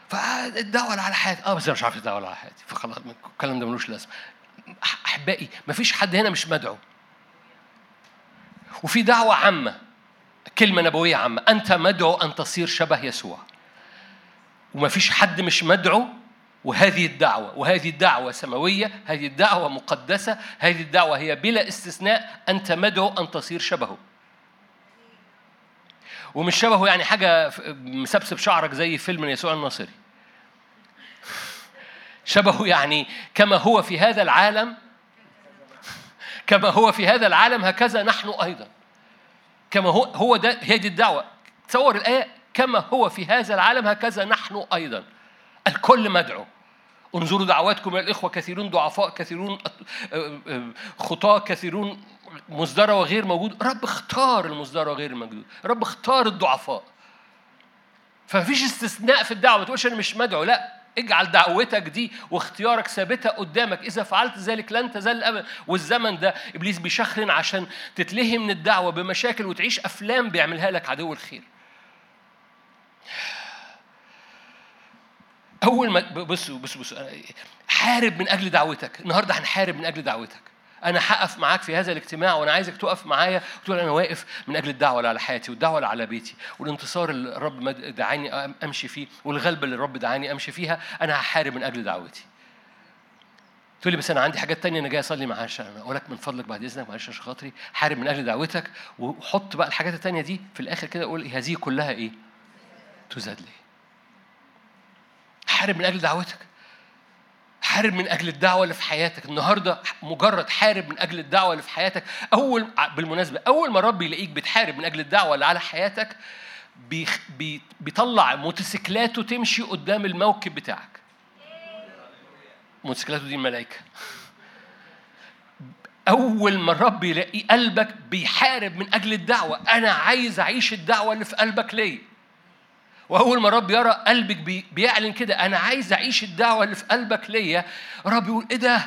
فالدعوة على حياتي. آه بس أنا مش عارف الدعوة على حياتي. فخلاص الكلام ده ملوش لازمة. أحبائي مفيش حد هنا مش مدعو. وفي دعوة عامة كلمة نبوية عامة. أنت مدعو أن تصير شبه يسوع. ومفيش حد مش مدعو وهذه الدعوة وهذه الدعوة سماوية هذه الدعوة مقدسة هذه الدعوة هي بلا استثناء أنت مدعو أن تصير شبهه. ومش شبهه يعني حاجة مسبسب شعرك زي فيلم يسوع الناصري. شبهه يعني كما هو في هذا العالم كما هو في هذا العالم هكذا نحن أيضا. كما هو هو ده هي دي الدعوة. تصور الآية كما هو في هذا العالم هكذا نحن أيضا. الكل مدعو. انظروا دعواتكم يا الإخوة كثيرون ضعفاء كثيرون خطاة كثيرون مصدرة وغير موجود. رب اختار المصدرة وغير الموجود رب اختار الضعفاء. فمفيش استثناء في الدعوة. ما تقولش أنا مش مدعو لا. اجعل دعوتك دي واختيارك ثابتة قدامك. إذا فعلت ذلك لن تزال ابدا. والزمن ده إبليس بيشخرن عشان تتلهي من الدعوة بمشاكل وتعيش أفلام بيعملها لك عدو الخير. أول ما بصوا بصوا بصوا حارب من أجل دعوتك. النهارده هنحارب من أجل دعوتك. أنا هقف معاك في هذا الاجتماع وأنا عايزك تقف معايا وتقول أنا واقف من أجل الدعوة اللي على حياتي والدعوة اللي على بيتي والانتصار اللي الرب دعاني أمشي فيه والغلبة اللي الرب دعاني أمشي فيها. أنا هحارب من أجل دعوتي. تقول لي بس أنا عندي حاجات تانية أنا جاي أصلي معاها عشان أقول لك من فضلك بعد إذنك معلش عشان خاطري. حارب من أجل دعوتك وحط بقى الحاجات التانية دي في الآخر كده قول هذه كلها إيه؟ تزاد لي. حارب من أجل دعوتك؟ حارب من أجل الدعوة اللي في حياتك. النهاردة مجرد حارب من أجل الدعوة اللي في حياتك. أول بالمناسبة أول ما رب يلاقيك بتحارب من أجل الدعوة اللي على حياتك بيطلع موتوسيكلاته تمشي قدام الموكب بتاعك. موتوسيكلاته دي الملائكة. أول ما الرب يلاقي قلبك بيحارب من أجل الدعوة. أنا عايز أعيش الدعوة اللي في قلبك ليه؟ وأول ما الرب يرى قلبك بيعلن كده أنا عايز أعيش الدعوة اللي في قلبك ليا. الرب يقول إيه ده؟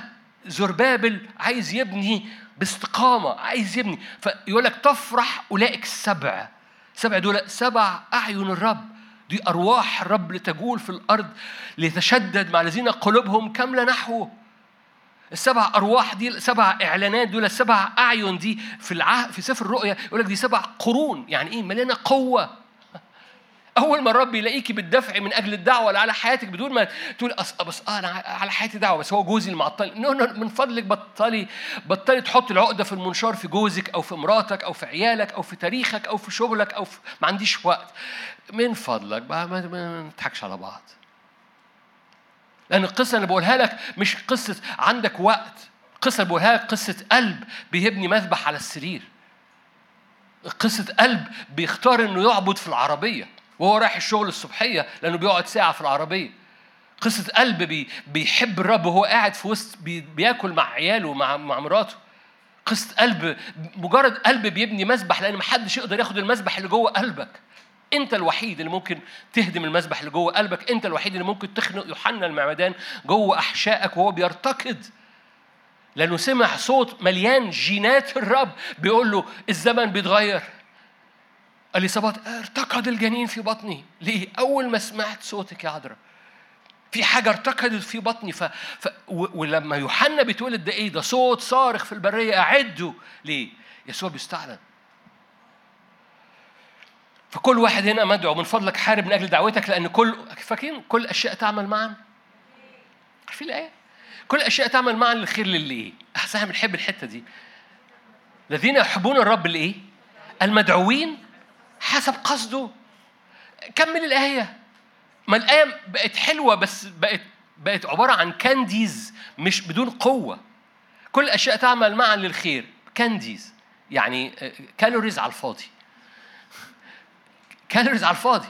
زربابل عايز يبني باستقامة عايز يبني. فيقول لك تفرح أولئك السبع. سبع دول سبع أعين الرب. دي أرواح الرب لتجول في الأرض ليتشدد مع الذين قلوبهم كامله نحوه السبع أرواح دي سبع إعلانات دول السبع أعين دي في العهد في سفر الرؤيا. يقول لك دي سبع قرون. يعني إيه؟ مليانة قوة. أول ما الرب يلاقيكي بتدافعي من أجل الدعوة اللي على حياتك بدون ما تقول أص... بس آه أنا على حياتي دعوة بس هو جوزي اللي معطل نو نو من فضلك بطلي بطلي تحطي العقدة في المنشار في جوزك أو في مراتك أو في عيالك أو في تاريخك أو في شغلك أو في... ما عنديش وقت. من فضلك بقى ما, ما نضحكش على بعض. لأن القصة اللي بقولها لك مش قصة عندك وقت. القصة اللي بقولها لك قصة قلب بيبني مذبح على السرير. قصة قلب بيختار إنه يعبد في العربية. وهو رايح الشغل الصبحية لأنه بيقعد ساعة في العربية. قصة قلب بي بيحب الرب وهو قاعد في وسط بي بياكل مع عياله مع مع مراته. قصة قلب مجرد قلب بيبني مسبح لأن محدش يقدر ياخد المسبح اللي جوه قلبك. أنت الوحيد اللي ممكن تهدم المسبح اللي جوه قلبك. أنت الوحيد اللي ممكن تخنق يوحنا المعمدان جوه أحشائك وهو بيرتقد. لأنه سمع صوت مليان جينات الرب بيقول له الزمن بيتغير. اليصابات ارتقد الجنين في بطني ليه؟ أول ما سمعت صوتك يا عذراء في حاجة ارتقدت في بطني ف... ف... و... ولما يوحنا بيتولد ده إيه؟ ده صوت صارخ في البرية أعدوا ليه؟ يسوع بيستعلن فكل واحد هنا مدعو من فضلك حارب من أجل دعوتك لأن كل فاكرين كل الأشياء تعمل معا عارفين الآية؟ كل الأشياء تعمل معا للخير للي إيه؟ أحسن بنحب الحتة دي الذين يحبون الرب الإيه؟ المدعوين حسب قصده. كمل الآية. ما الآية بقت حلوة بس بقت بقت عبارة عن candies مش بدون قوة. كل الأشياء تعمل معا للخير. candies يعني calories على الفاضي. calories على الفاضي.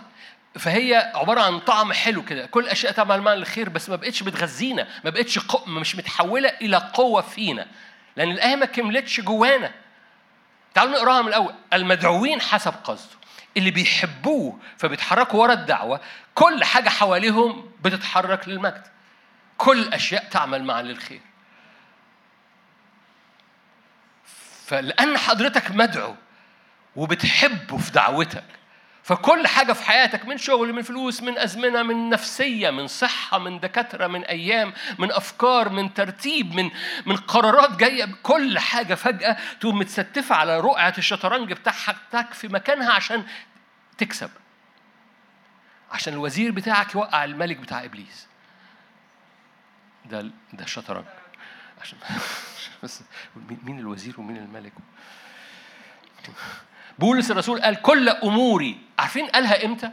فهي عبارة عن طعم حلو كده. كل الأشياء تعمل معا للخير بس ما بقتش بتغذينا. ما بقتش قو... مش متحولة إلى قوة فينا. لأن الآية ما كملتش جوانا. تعالوا نقراها من الأول. المدعوين حسب قصده. اللي بيحبوه فبيتحركوا ورا الدعوة. كل حاجة حواليهم بتتحرك للمجد. كل الأشياء تعمل معا للخير. فلأن حضرتك مدعو وبتحبه في دعوتك فكل حاجة في حياتك من شغل من فلوس من أزمنة من نفسية من صحة من دكاترة من أيام من أفكار من ترتيب من من قرارات جاية كل حاجة فجأة تقوم متستفة على رقعة الشطرنج بتاعتك في مكانها عشان تكسب. عشان الوزير بتاعك يوقع الملك بتاع إبليس. ده ده الشطرنج. عشان بس مين الوزير ومين الملك؟ بولس الرسول قال كل أموري. عارفين قالها إمتى؟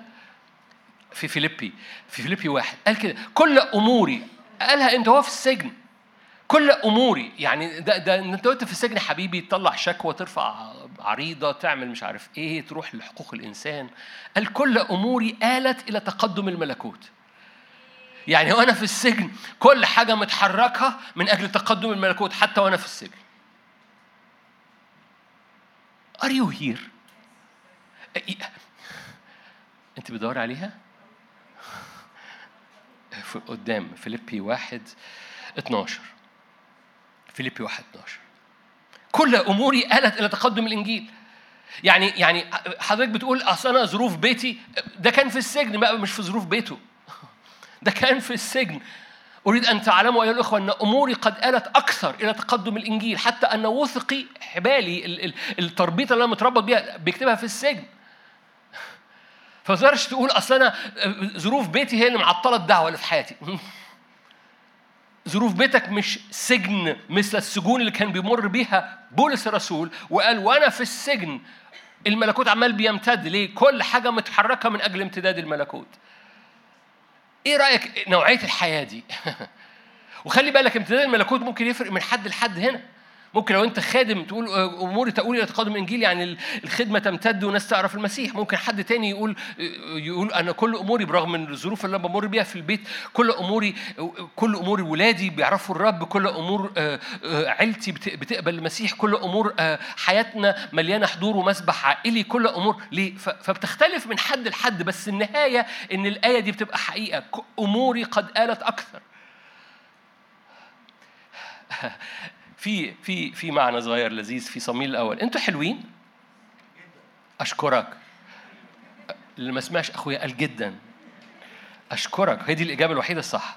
في فيليبي. في فيليبي واحد قال كده كل أموري. قالها إمتى؟ هو في السجن. كل أموري. يعني ده ده أنت وانت في السجن حبيبي تطلع شكوى ترفع عريضة تعمل مش عارف إيه تروح لحقوق الإنسان. قال كل أموري آلت إلى تقدم الملكوت. يعني وأنا في السجن كل حاجة متحركة من أجل تقدم الملكوت حتى وأنا في السجن. Are you here؟ أنت بتدور عليها؟ في قدام فيليبي واحد 12 فيليبي واحد 12 كل أموري آلت إلى تقدم الإنجيل. يعني يعني حضرتك بتقول أصل أنا ظروف بيتي ده كان في السجن بقى مش في ظروف بيته. ده كان في السجن. أريد أن تعلموا أيها الأخوة أن أموري قد آلت أكثر إلى تقدم الإنجيل حتى أن وثقي حبالي التربيط اللي أنا متربط بيها بيكتبها في السجن. فما تقدرش تقول أصل أنا ظروف بيتي هي اللي معطلة الدعوة اللي في حياتي. ظروف بيتك مش سجن مثل السجون اللي كان بيمر بيها بولس الرسول وقال وأنا في السجن. الملكوت عمال بيمتد ليه؟ كل حاجة متحركة من أجل امتداد الملكوت. إيه رأيك نوعية الحياة دي؟ وخلي بالك امتداد الملكوت ممكن يفرق من حد لحد هنا. ممكن لو انت خادم تقول اموري تقول إلى تقدم الانجيل يعني الخدمة تمتد وناس تعرف المسيح. ممكن حد تاني يقول يقول أنا كل اموري برغم من الظروف اللي بمر بيها في البيت كل اموري كل امور ولادي بيعرفوا الرب كل امور عيلتي بتقبل المسيح كل امور حياتنا مليانة حضور ومسبح عائلي كل امور ليه. فبتختلف من حد لحد بس النهاية ان الآية دي بتبقى حقيقة. اموري قد آلت أكثر. في في في معنى صغير لذيذ في صميل الأول. أنتوا حلوين؟ أشكرك. اللي ما سمعش أخويا قال جدا. أشكرك. هي دي الإجابة الوحيدة الصح.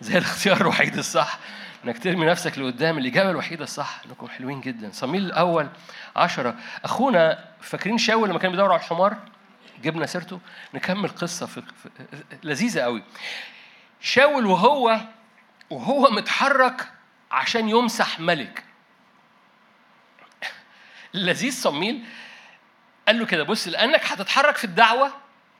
زي الاختيار الوحيد الصح. إنك ترمي نفسك لقدام. الإجابة الوحيدة الصح. إنكم حلوين جدا. صميل الأول عشرة. أخونا فاكرين شاول لما كان بيدور على الحمار؟ جبنا سيرته. نكمل قصة في, في لذيذة قوي. شاول وهو وهو متحرك عشان يمسح ملك. لذيذ صميل قال له كده بص لأنك هتتحرك في الدعوة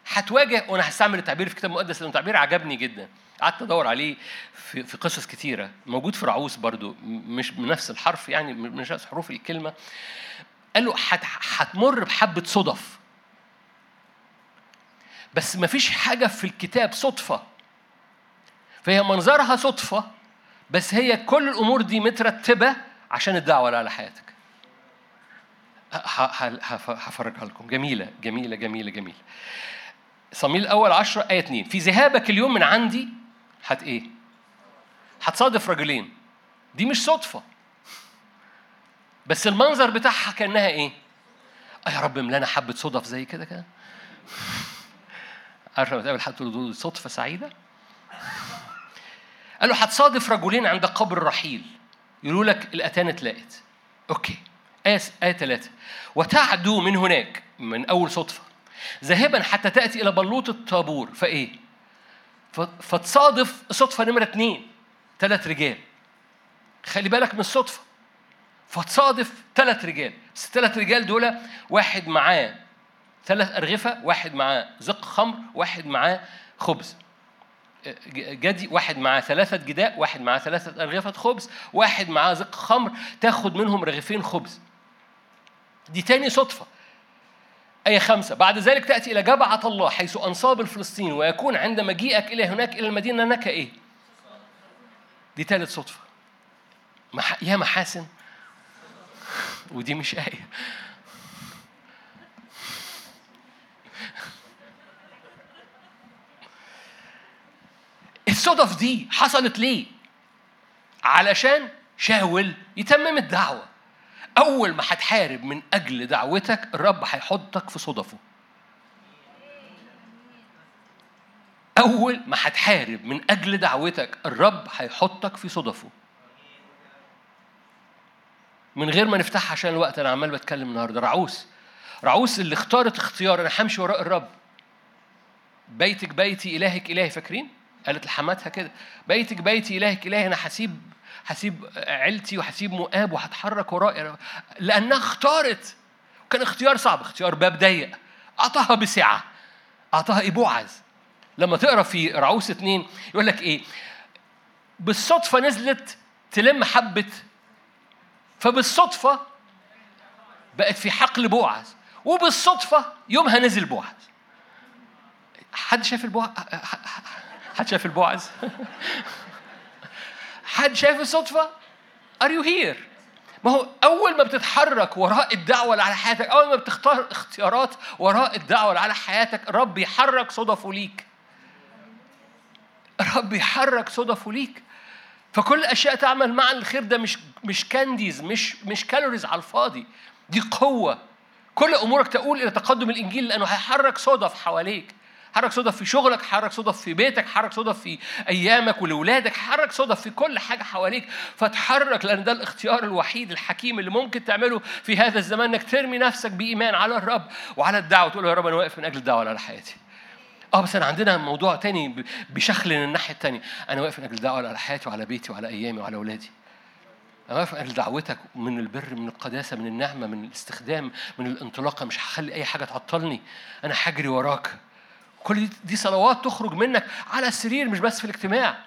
هتواجه وأنا هستعمل التعبير في الكتاب المقدس لأنه تعبير عجبني جدا. قعدت أدور عليه في, في قصص كتيرة. موجود في رعوس برضو مش بنفس الحرف يعني مش نفس حروف الكلمة. قال له هتمر بحبة صدف. بس مفيش حاجة في الكتاب صدفة. فهي منظرها صدفة بس هي كل الأمور دي مترتبة عشان الدعوة اللي على حياتك. هفرجها لكم. جميلة جميلة جميلة جميلة. صميل الأول 10 آية 2 في ذهابك اليوم من عندي هت إيه؟ هتصادف رجلين. دي مش صدفة. بس المنظر بتاعها كأنها إيه؟ آه يا رب ملانا حبة صدف زي كده كده. عارف لما تقابل حد تقول صدفة سعيدة؟ قال له هتصادف رجلين عند قبر رحيل يقولوا لك الاتان اتلاقت أوكي. آية آية ثلاثة وتعدو من هناك من أول صدفة. ذاهبا حتى تأتي إلى بلوط الطابور. فإيه؟ فتصادف صدفة نمرة اثنين ثلاث رجال. خلي بالك من الصدفة. فتصادف ثلاث رجال. بس الثلاث رجال دول واحد معاه ثلاث أرغفة واحد معاه زق خمر واحد معاه خبز. جدي واحد معاه ثلاثة جداء واحد معاه ثلاثة أرغفة خبز واحد معاه زق خمر تاخد منهم رغيفين خبز. دي تاني صدفة. آية خمسة. بعد ذلك تأتي إلى جبعة الله حيث أنصاب الفلسطيني ويكون عند مجيئك إلى هناك إلى المدينة أنك إيه؟ دي تالت صدفة. مح... يا محاسن. ودي مش آية. الصدف دي حصلت ليه؟ علشان شاول يتمم الدعوة. أول ما هتحارب من أجل دعوتك الرب هيحطك في صدفه. أول ما هتحارب من أجل دعوتك الرب هيحطك في صدفه. من غير ما نفتحها عشان الوقت أنا عمال بتكلم النهاردة. رعوس. رعوس اللي اختارت اختيار أنا همشي وراء الرب. بيتك بيتي إلهك إلهي فاكرين؟ قالت لحماتها كده بيتك بيتي إلهك إلهي أنا هسيب هسيب عيلتي وهسيب مؤاب وهتحرك ورائي لأنها اختارت كان اختيار صعب اختيار باب ضيق. أعطاها بسعة أعطاها إيه بوعز لما تقرأ في رعوس اتنين يقول لك إيه بالصدفة نزلت تلم حبة فبالصدفة بقت في حقل بوعز وبالصدفة يومها نزل بوعز حد شايف البوعز حد شايف البوعز حد شايف الصدفة؟ Are you here؟ ما هو أول ما بتتحرك وراء الدعوة اللي على حياتك أول ما بتختار اختيارات وراء الدعوة اللي على حياتك الرب يحرك صدفه ليك. الرب يحرك صدفه ليك. فكل أشياء تعمل مع الخير ده مش مش كانديز مش مش كالوريز على الفاضي. دي قوة. كل أمورك تقول إلى تقدم الإنجيل لأنه هيحرك صدف حواليك. حرك صدف في شغلك حرك صدف في بيتك حرك صدف في أيامك ولولادك حرك صدف في كل حاجة حواليك. فتحرك لأن ده الاختيار الوحيد الحكيم اللي ممكن تعمله في هذا الزمان إنك ترمي نفسك بإيمان على الرب وعلى الدعوة تقول يا رب أنا واقف من أجل الدعوة على حياتي آه بس أنا عندنا موضوع تاني بيشخلن الناحية التانية. أنا واقف من أجل الدعوة على حياتي وعلى بيتي وعلى أيامي وعلى اولادي أنا واقف أجل دعوتك من البر من القداسة من النعمة من الاستخدام من الانطلاقة. مش هخلي أي حاجة تعطلني. أنا هجري وراك. كل دي صلوات تخرج منك على السرير مش بس في الاجتماع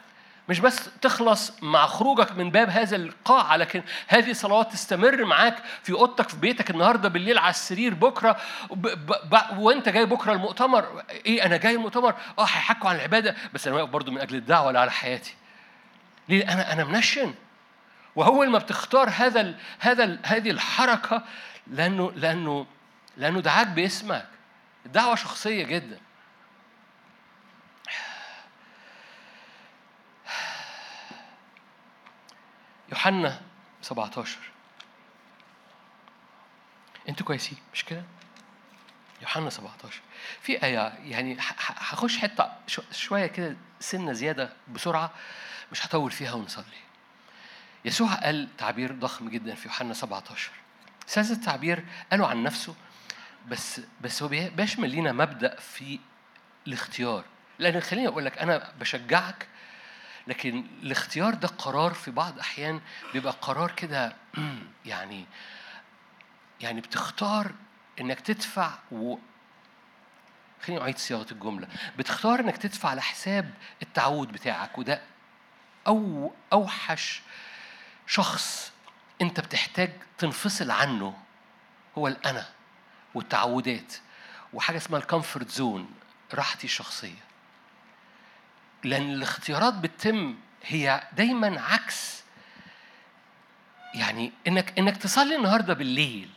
مش بس تخلص مع خروجك من باب هذا القاعة لكن هذه الصلوات تستمر معاك في أوضتك في بيتك النهاردة بالليل على السرير بكرة ب ب وأنت جاي بكرة المؤتمر. إيه أنا جاي المؤتمر؟ أه هيحكوا عن العبادة بس أنا واقف برضه من أجل الدعوة اللي على حياتي. ليه؟ أنا أنا منشن. وأول ما بتختار هذا ال هذا ال هذه الحركة لأنه لأنه لأنه دعاك باسمك. الدعوة شخصية جدا. يوحنا 17 أنتوا كويسين مش كده؟ يوحنا 17 في آية يعني هخش حتة شوية كده سنة زيادة بسرعة مش هطول فيها ونصلي. يسوع قال تعبير ضخم جدا في يوحنا 17 هذا التعبير قاله عن نفسه بس بس هو بيشمل لينا مبدأ في الاختيار لأن خليني أقول لك أنا بشجعك لكن الاختيار ده قرار في بعض الأحيان بيبقى قرار كده يعني يعني بتختار إنك تدفع و خليني أعيد صياغة الجملة. بتختار إنك تدفع على حساب التعود بتاعك وده أو أوحش شخص أنت بتحتاج تنفصل عنه هو الأنا والتعودات وحاجة اسمها ال comfort zone راحتي الشخصية. لأن الاختيارات بتتم هي دايما عكس. يعني إنك إنك تصلي النهارده بالليل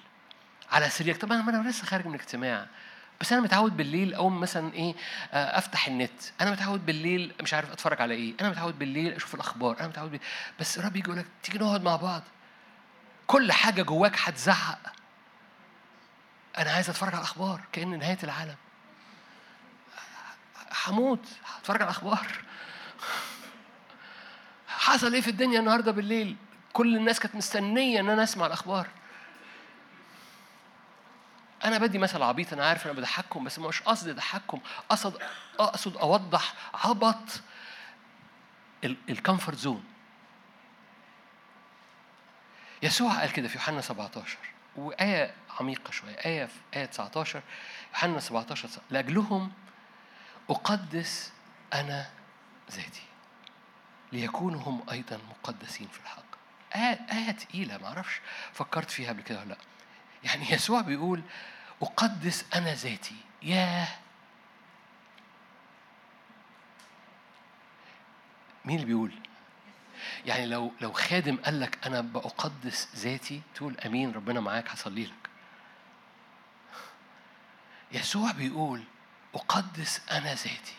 على سريرك. طب أنا لسه خارج من اجتماع بس أنا متعود بالليل أقوم مثلا إيه آه، أفتح النت. أنا متعود بالليل مش عارف أتفرج على إيه. أنا متعود بالليل أشوف الأخبار. أنا متعود بالليل. بس الرب يجي يقول لك تيجي نقعد مع بعض. كل حاجة جواك هتزعق. أنا عايز أتفرج على الأخبار كأن نهاية العالم. هموت. هتفرج على الأخبار. حصل إيه في الدنيا النهاردة بالليل؟ كل الناس كانت مستنية إن أنا أسمع الأخبار. أنا بدي مثل عبيط أنا عارف أنا بضحككم بس مش قصدي أضحككم. أقصد أقصد أوضح عبط الكمفورت زون. يسوع قال كده في يوحنا 17 وآية عميقة شوية. آية في آية 19 يوحنا 17 لأجلهم أقدس أنا ذاتي ليكونوا هم أيضا مقدسين في الحق. آية, آية تقيلة معرفش فكرت فيها قبل كده ولا لأ. يعني يسوع بيقول أقدس أنا ذاتي. ياه! مين اللي بيقول؟ يعني لو لو خادم قال لك أنا بقدس ذاتي تقول أمين ربنا معاك هصلي لك. يسوع بيقول أقدس أنا ذاتي.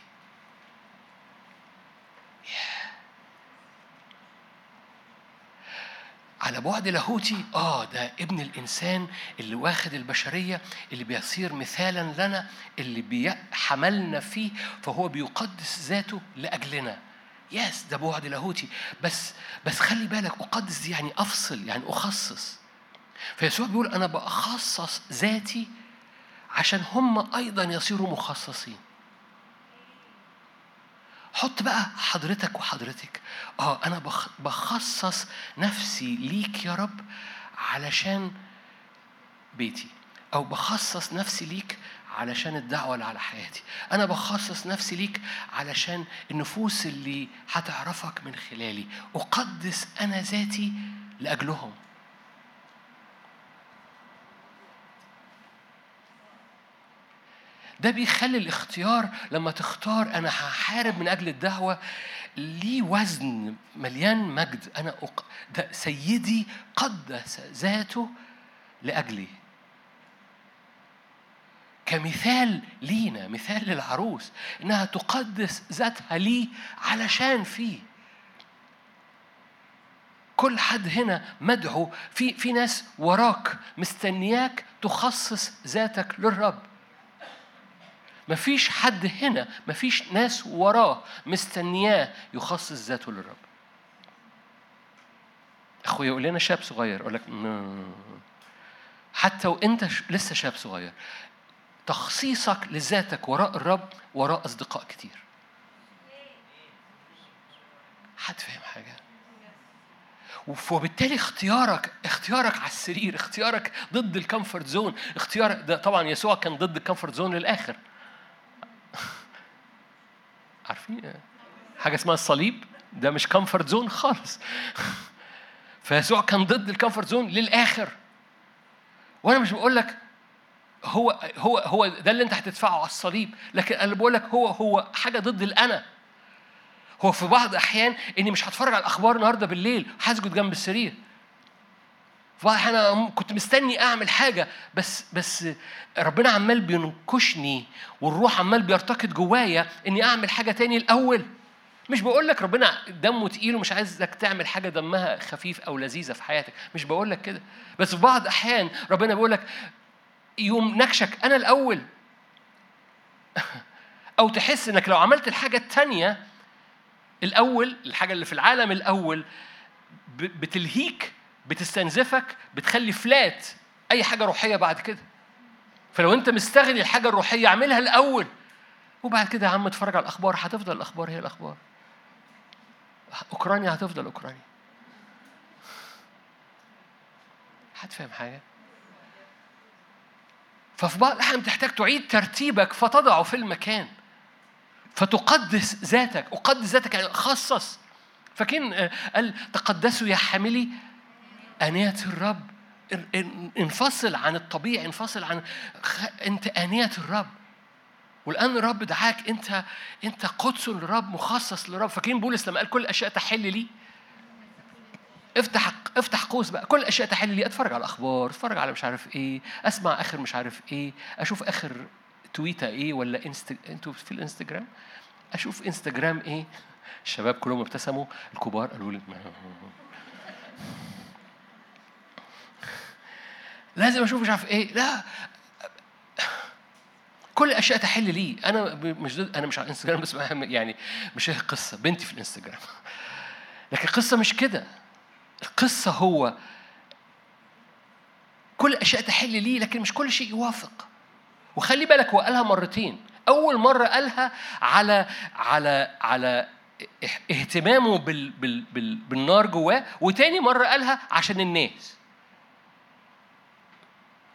على بعد لاهوتي آه ده ابن الإنسان اللي واخد البشرية اللي بيصير مثالا لنا اللي بيحملنا فيه فهو بيقدس ذاته لأجلنا. يس ده بعد لاهوتي. بس بس خلي بالك أقدس دي يعني أفصل يعني أخصص. فيسوع بيقول أنا بخصص ذاتي عشان هم أيضا يصيروا مخصصين. حط بقى حضرتك وحضرتك آه أنا بخصص نفسي ليك يا رب علشان بيتي أو بخصص نفسي ليك علشان الدعوة اللي على حياتي. أنا بخصص نفسي ليك علشان النفوس اللي هتعرفك من خلالي. أقدس أنا ذاتي لأجلهم. ده بيخلي الاختيار لما تختار أنا هحارب من أجل الدعوة ليه وزن مليان مجد. أنا أق... ده سيدي قدس ذاته لأجلي. كمثال لينا مثال للعروس إنها تقدس ذاتها لي علشان فيه. كل حد هنا مدعو. في في ناس وراك مستنياك تخصص ذاتك للرب. مفيش حد هنا مفيش ناس وراه مستنياه يخصص ذاته للرب. أخويا يقول لنا شاب صغير أقول لك حتى وإنت لسه شاب صغير. تخصيصك لذاتك وراء الرب وراء أصدقاء كتير. حد فاهم حاجة؟ وبالتالي اختيارك اختيارك على السرير اختيارك ضد ال comfort zone اختيارك ده طبعا يسوع كان ضد ال comfort zone للآخر. عارفين؟ حاجة اسمها الصليب. ده مش comfort zone خالص. فيسوع كان ضد ال comfort zone للآخر. وأنا مش بقول لك هو هو هو ده اللي أنت هتدفعه على الصليب. لكن أنا بقول لك هو هو حاجة ضد الأنا. هو في بعض الأحيان إني مش هتفرج على الأخبار النهارده بالليل. هسجد جنب السرير. في بعض الاحيان أنا كنت مستني اعمل حاجة بس بس ربنا عمال بينكشني والروح عمال بيرتقد جوايا اني اعمل حاجة تاني الأول. مش بقول لك ربنا دمه تقيل ومش عايزك تعمل حاجة دمها خفيف أو لذيذة في حياتك مش بقول لك كده. بس في بعض الاحيان ربنا بيقول لك يقوم نكشك أنا الأول. أو تحس إنك لو عملت الحاجة التانية الأول الحاجة اللي في العالم الأول بتلهيك بتستنزفك بتخلي فلات أي حاجة روحية بعد كده. فلو أنت مستغني الحاجة الروحية اعملها الأول. وبعد كده يا عم اتفرج على الأخبار هتفضل الأخبار هي الأخبار. أوكرانيا هتفضل أوكرانيا. حد فاهم حاجة؟ ففي بعض الأحيان تحتاج تعيد ترتيبك فتضعه في المكان. فتقدس ذاتك أقدس ذاتك يعني خصص. فكين آه، قال تقدسوا يا حاملي آنية الرب. انفصل عن الطبيعي انفصل عن أنت آنية الرب. والآن الرب دعاك أنت أنت قدس للرب مخصص للرب. فاكرين بولس لما قال كل الأشياء تحل لي؟ افتح افتح قوس بقى. كل الأشياء تحل لي. اتفرج على الأخبار اتفرج على مش عارف إيه. أسمع آخر مش عارف إيه. أشوف آخر تويتة إيه ولا انست أنتوا في الإنستجرام؟ أشوف إنستجرام إيه؟ الشباب كلهم ابتسموا الكبار قالوا لي لازم أشوف مش عارف إيه. لا. كل الأشياء تحل لي. أنا مش ضد أنا مش على الانستجرام بس يعني مش هي قصة. بنتي في الإنستجرام. لكن القصة مش كده. القصة هو كل الأشياء تحل لي لكن مش كل شيء يوافق. وخلي بالك هو قالها مرتين. أول مرة قالها على على على اهتمامه بال بال بال بالنار جواه وتاني مرة قالها عشان الناس.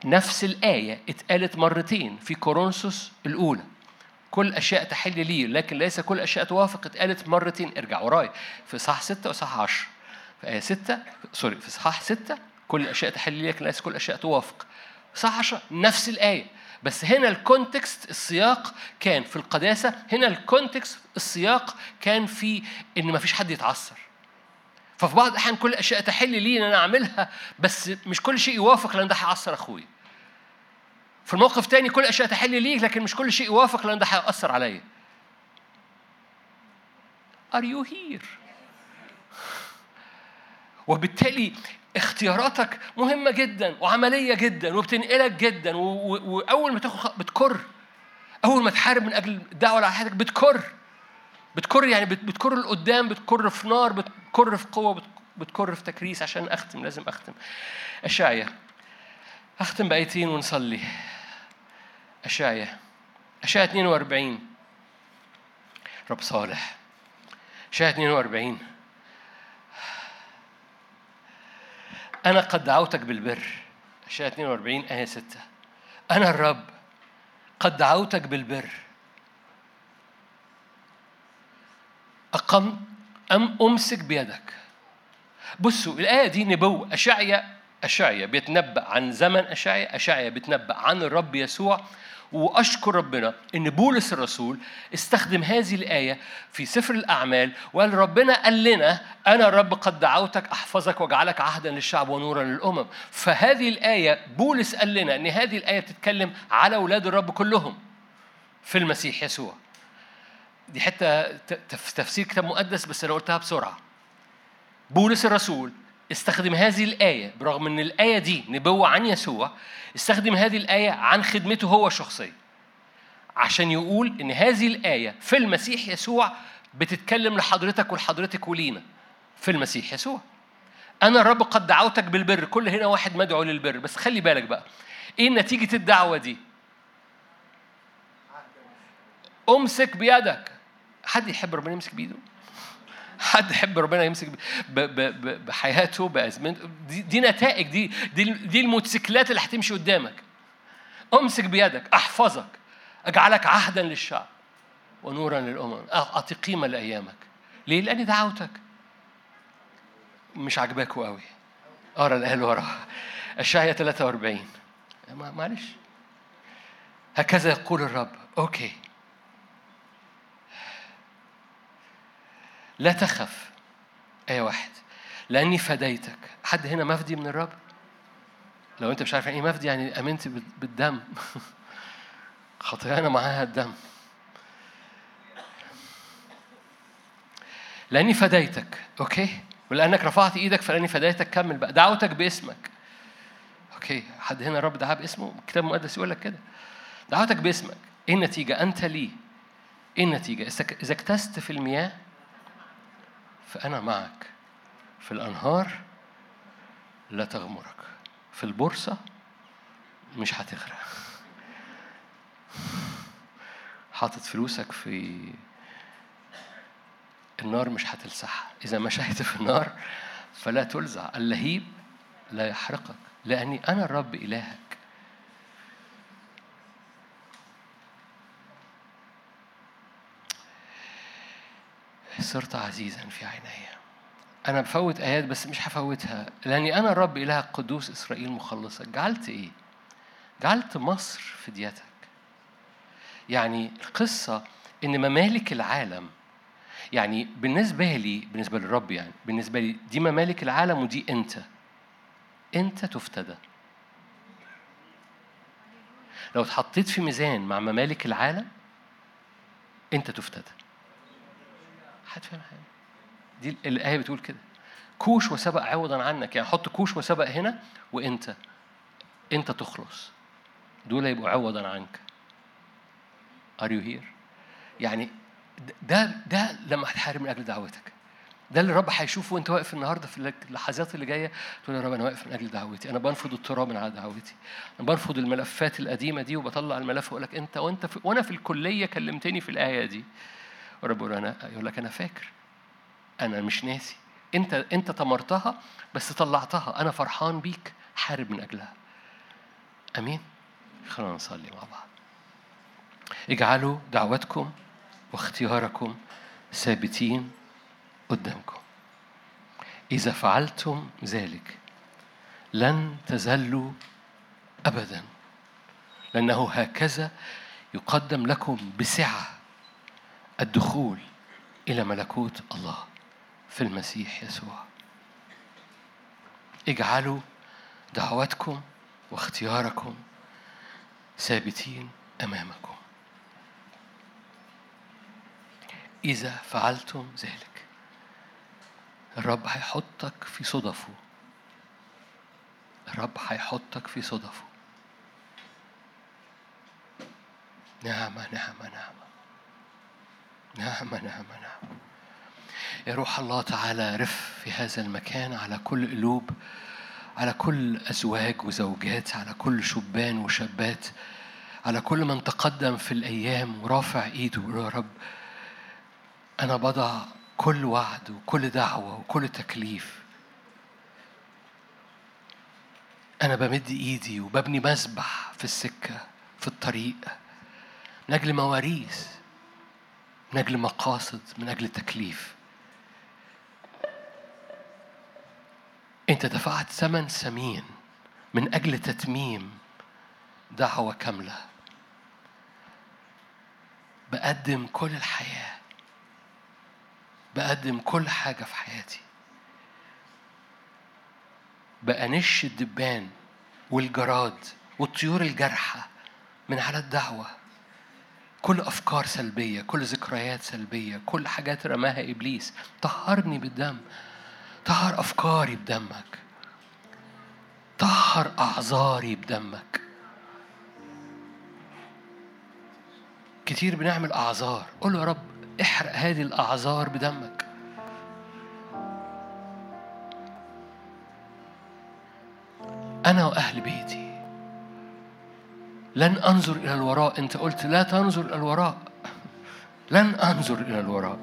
نفس الآية اتقالت مرتين في كورنثوس الأولى. كل أشياء تحل لي لكن ليس كل أشياء توافق اتقالت مرتين. ارجع وراي. في صح ستة وصح عشر. في آية ستة sorry في صح ستة كل الأشياء تحل لي لكن ليس كل الأشياء توافق. صح عشرة نفس الآية بس هنا ال context السياق كان في القداسة هنا ال context السياق كان في إن ما فيش حد يتعثر. ففي بعض الأحيان كل الأشياء تحل لي إن أنا أعملها بس مش كل شيء يوافق لأن ده هيعصر أخويا في الموقف تاني كل الاشياء تحل ليك لكن مش كل شيء يوافق لأن ده هيأثر عليا. Are you here؟ وبالتالي اختياراتك مهمة جدا وعملية جدا وبتنقلك جدا وأول ما تاخد بتكر. أول ما تحارب من أجل الدعوة على حياتك بتكر. بتكر يعني بتكر لقدام بتكر في نار بتكر في قوة بتكر في تكريس عشان أختم لازم أختم. أشعيا أختم بآيتين ونصلي. أشعيا أشعيا 42 رب صالح. أشعيا 42 أنا قد دعوتك بالبر. أشعيا 42 آية 6 أنا الرب قد دعوتك بالبر. أقم أم أمسك بيدك. بصوا الآية دي نبوة أشعيا أشعيا بيتنبأ عن زمن أشعيا أشعيا بيتنبأ عن الرب يسوع. وأشكر ربنا إن بولس الرسول استخدم هذه الآية في سفر الأعمال وقال ربنا قال لنا أنا الرب قد دعوتك أحفظك وأجعلك عهدا للشعب ونورا للأمم. فهذه الآية بولس قال لنا إن هذه الآية بتتكلم على أولاد الرب كلهم في المسيح يسوع. دي حتة تفسير كتاب مقدس بس أنا قلتها بسرعة. بولس الرسول استخدم هذه الآية برغم أن الآية دي نبوة عن يسوع استخدم هذه الآية عن خدمته هو الشخصية عشان يقول أن هذه الآية في المسيح يسوع بتتكلم لحضرتك ولحضرتك ولينا. في المسيح يسوع. أنا الرب قد دعوتك بالبر كل هنا واحد مدعو للبر. بس خلي بالك بقى إيه نتيجة الدعوة دي؟ أمسك بيدك. حد يحب ربنا يمسك بيده حد يحب ربنا يمسك بحياته بأزمنته. دي, دي نتائج دي, دي دي الموتوسيكلات اللي هتمشي قدامك. امسك بيدك احفظك اجعلك عهدا للشعب ونورا للأمم. أعطي قيمة لأيامك. ليه؟ لاني دعوتك. مش عاجباكوا قوي. أقرأ الآية اللي وراها. اشعيا 43 معلش. هكذا يقول الرب. أوكي. لا تخف آية واحد لأني فديتك. حد هنا مفدي من الرب؟ لو أنت مش عارف يعني إيه مفدي يعني آمنت بالدم. خطايانا معاها الدم. لأني فديتك okay؟ ولأنك رفعت إيدك فلأني فديتك كمل بقى. دعوتك باسمك. okay؟ حد هنا الرب دعاه باسمه؟ الكتاب المقدس يقول لك كده. دعوتك باسمك. إيه النتيجة؟ أنت لي إيه النتيجة؟ إذا اجتزت في المياه فأنا معك. في الأنهار لا تغمرك. في البورصة مش هتغرق. حاطط فلوسك في النار مش هتلسعها. إذا مشيت في النار فلا تلزع. اللهيب لا يحرقك. لأني أنا الرب إلهك. صرت عزيزا في عيني. أنا بفوت آيات بس مش هفوتها لأني أنا الرب إله قدوس إسرائيل مخلصك جعلت إيه؟ جعلت مصر فديتك يعني القصة إن ممالك العالم يعني بالنسبة لي بالنسبة للرب يعني بالنسبة لي دي ممالك العالم ودي أنت. أنت تفتدى. لو اتحطيت في ميزان مع ممالك العالم أنت تفتدى. حد فاهم حاجة. دي الآية بتقول كده. كوش وسبق عوضا عنك. يعني حط كوش وسبق هنا وإنت. أنت تخلص. دول يبقوا عوضا عنك. Are you here؟ يعني ده ده لما هتحارب من أجل دعوتك. ده اللي الرب هيشوفه وأنت واقف النهارده في اللحظات اللي جاية. تقول يا رب أنا واقف من أجل دعوتي. أنا بنفض التراب من على دعوتي. أنا بنفض الملفات القديمة دي وبطلع الملف وأقول لك إنت وأنت في وأنا في الكلية كلمتني في الآية دي. ورب يقول أنا يقول لك أنا فاكر. أنا مش ناسي. أنت أنت تمرتها بس طلعتها. أنا فرحان بيك. حارب من أجلها. آمين. خلونا نصلي مع بعض. اجعلوا دعوتكم واختياركم ثابتين قدامكم. إذا فعلتم ذلك لن تزلوا أبدا. لأنه هكذا يقدم لكم بسعة الدخول إلى ملكوت الله في المسيح يسوع. اجعلوا دعواتكم واختياركم ثابتين أمامكم. إذا فعلتم ذلك الرب هيحطك في صدفه. الرب هيحطك في صدفه. نعمة نعمة نعمة نعمة نعمة نعمة يا روح الله تعالى رف في هذا المكان على كل قلوب على كل أزواج وزوجات على كل شبان وشابات على كل من تقدم في الأيام ورافع إيده يا رب. أنا بضع كل وعد وكل دعوة وكل تكليف. أنا بمد إيدي وببني مسبح في السكة في الطريق من أجل مواريث. من أجل مقاصد من أجل تكليف. أنت دفعت ثمن ثمين من أجل تتميم دعوة كاملة. بقدم كل الحياة. بقدم كل حاجة في حياتي. بأنش الدبان والجراد والطيور الجارحة من على الدعوة. كل أفكار سلبية كل ذكريات سلبية كل حاجات رماها إبليس. طهرني بالدم. طهر أفكاري بدمك. طهر أعذاري بدمك. كتير بنعمل أعذار. قول له يا رب احرق هذه الأعذار بدمك. أنا وأهل بيتي لن أنظر إلى الوراء. أنت قلت لا تنظر إلى الوراء. لن أنظر إلى الوراء.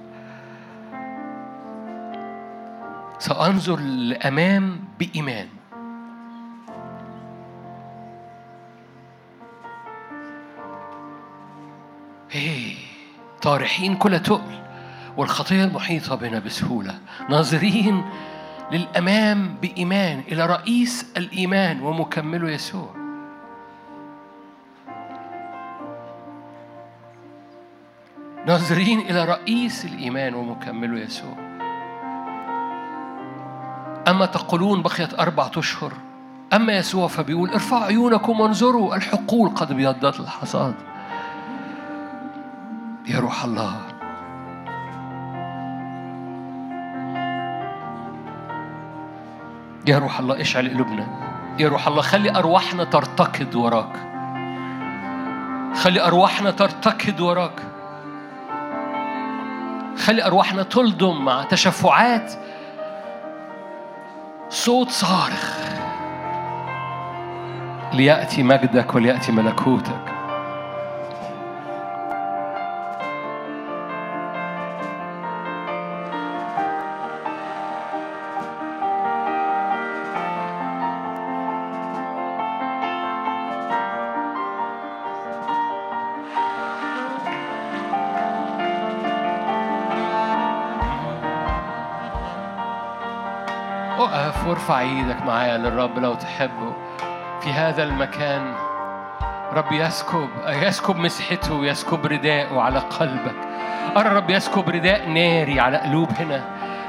سأنظر لأمام بإيمان. هي طارحين كل تقل والخطية المحيطة بنا بسهولة. ناظرين للأمام بإيمان إلى رئيس الإيمان ومكمله يسوع. ناظرين إلى رئيس الإيمان ومكمله يسوع. أما تقولون بقيت أربعة أشهر أما يسوع فبيقول ارفعوا عيونكم وانظروا الحقول قد ابيضت الحصاد. يا روح الله. يا روح الله اشعل قلوبنا. يا روح الله خلي أرواحنا ترتكض وراك. خلي أرواحنا ترتكض وراك. خلي أرواحنا تلضم مع تشفعات. صوت صارخ. ليأتي مجدك وليأتي ملكوتك. وارفع إيدك معايا للرب لو تحبه في هذا المكان رب يسكب يسكب مسحته يسكب رداءه على قلبك. أرى الرب يسكب رداء ناري على قلوب هنا.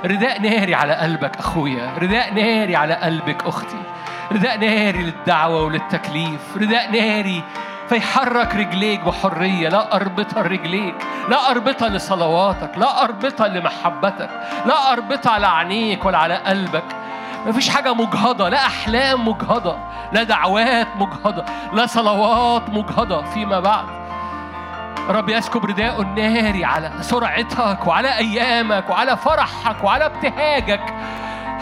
رداء ناري على قلبك أخويا. رداء ناري على قلبك أختي. رداء ناري للدعوة وللتكليف. رداء ناري فيحرك رجليك بحرية. لا أربطها لرجليك. لا أربطها لصلواتك. لا أربطها لمحبتك. لا أربطها على عينيك ولا على قلبك. مفيش حاجة مجهضة لا أحلام مجهضة لا دعوات مجهضة لا صلوات مجهضة فيما بعد. رب يسكب رداء الناري على سرعتك وعلى أيامك وعلى فرحك وعلى ابتهاجك.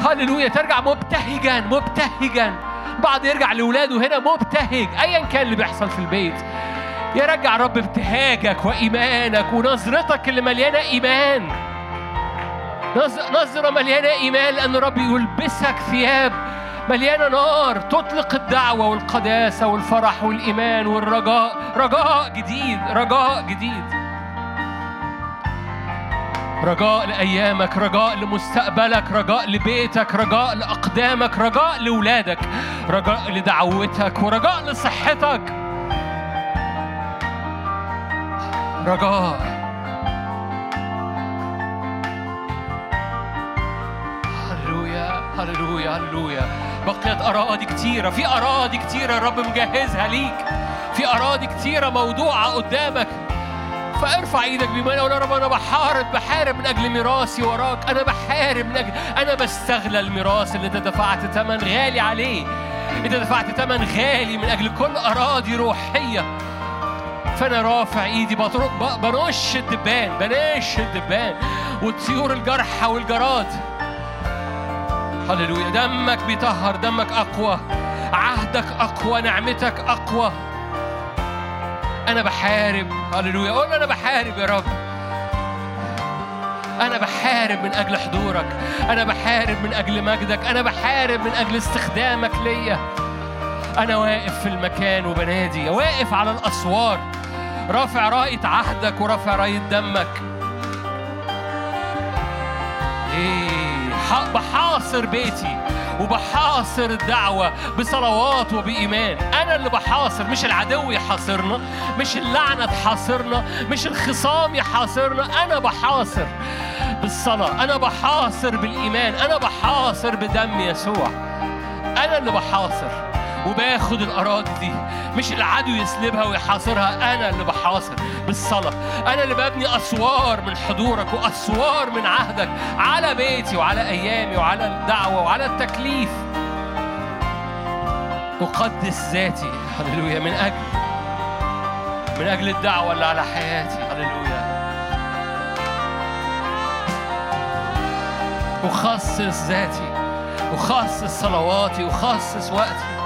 هللويا ترجع مبتهجا مبتهجا. بعض يرجع لولاده هنا مبتهج أيا كان اللي بيحصل في البيت. يرجع رب ابتهاجك وإيمانك ونظرتك اللي مليانة إيمان. نظرة مليانة إيمان لأن رب يلبسك ثياب. مليانة نار تطلق الدعوة والقداسة والفرح والإيمان والرجاء. رجاء جديد رجاء جديد. رجاء لأيامك رجاء لمستقبلك رجاء لبيتك رجاء لأقدامك رجاء لأولادك رجاء لدعوتك ورجاء لصحتك. رجاء هللويا هللويا بقيت أراضي كتيرة. في أراضي كتيرة الرب مجهزها ليك. في أراضي كتيرة موضوعة قدامك. فارفع إيدك بإيمان يا رب أنا بحارب بحارب من أجل ميراثي وراك. أنا بحارب من أجل أنا بستغلى الميراث اللي أنت دفعت ثمن غالي عليه. أنت دفعت ثمن غالي من أجل كل أراضي روحية. فأنا رافع ايدي بنش الدبان بنش الدبان. والطيور الجرحى والجراد. هللويا. دمك بيطهر دمك أقوى. عهدك أقوى نعمتك أقوى. أنا بحارب هللويا. قول أنا بحارب يا رب. أنا بحارب من أجل حضورك. أنا بحارب من أجل مجدك. أنا بحارب من أجل استخدامك ليا. أنا واقف في المكان وبنادي. واقف على الأسوار. رافع رأية عهدك ورافع رأية دمك. بحاصر بيتي وبحاصر الدعوة بصلوات وبإيمان. أنا اللي بحاصر مش العدو يحاصرنا مش اللعنة تحاصرنا مش الخصام يحاصرنا. أنا بحاصر بالصلاة أنا بحاصر بالإيمان أنا بحاصر بدم يسوع. أنا اللي بحاصر. وباخد الأراضي دي. مش العدو يسلبها ويحاصرها. أنا اللي بحاصر بالصلاة. أنا اللي ببني أسوار من حضورك وأسوار من عهدك على بيتي وعلى أيامي وعلى الدعوة وعلى التكليف. أقدس ذاتي. هللويا. من أجل من أجل الدعوة اللي على حياتي. هللويا. أخصص ذاتي. أخصص صلواتي. أخصص وقتي.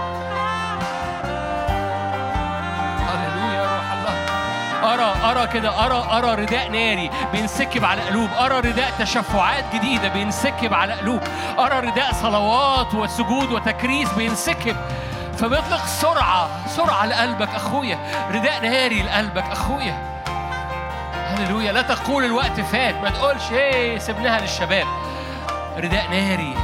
أرى كده أرى أرى رداء ناري بينسكب على قلوب. أرى رداء تشفعات جديدة بينسكب على قلوب. أرى رداء صلوات وسجود وتكريس بينسكب. فبيطلق سرعة سرعة لقلبك أخويا. رداء ناري لقلبك أخويا. هللويا. لا تقول الوقت فات. ما تقولش إيه سبناها للشباب. رداء ناري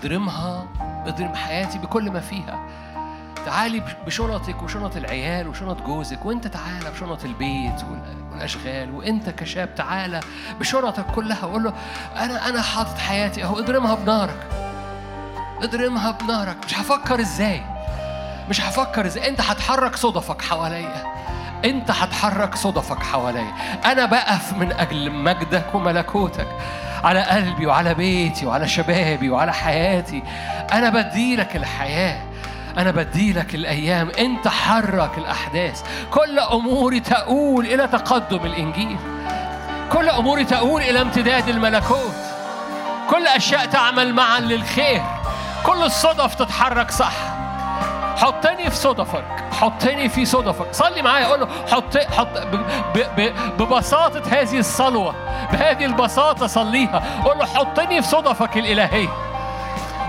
اضرمها اضرم حياتي بكل ما فيها. تعالي بشنطك وشنط العيال وشنط جوزك وانت تعالى بشنط البيت والأشغال. وانت كشاب تعالى بشنطك كلها وقول له أنا أنا حاطط حياتي أهو اضرمها بنارك. اضرمها بنارك. مش هفكر إزاي. مش هفكر إزاي. انت هتحرك صدفك حواليا. انت هتحرك صدفك حواليا. أنا بقف من أجل مجدك وملكوتك. على قلبي وعلى بيتي وعلى شبابي وعلى حياتي. أنا بديلك الحياة. أنا بديلك الأيام. أنت حرك الأحداث. كل أموري تقول إلى تقدم الإنجيل. كل أموري تقول إلى امتداد الملكوت. كل أشياء تعمل معا للخير. كل الصدف تتحرك صح. حطني في صدفك حطني في صدفك صلي معايا قول له حط حط ببساطة هذه الصلوة بهذه البساطة صليها. قول له حطني في صدفك الإلهية.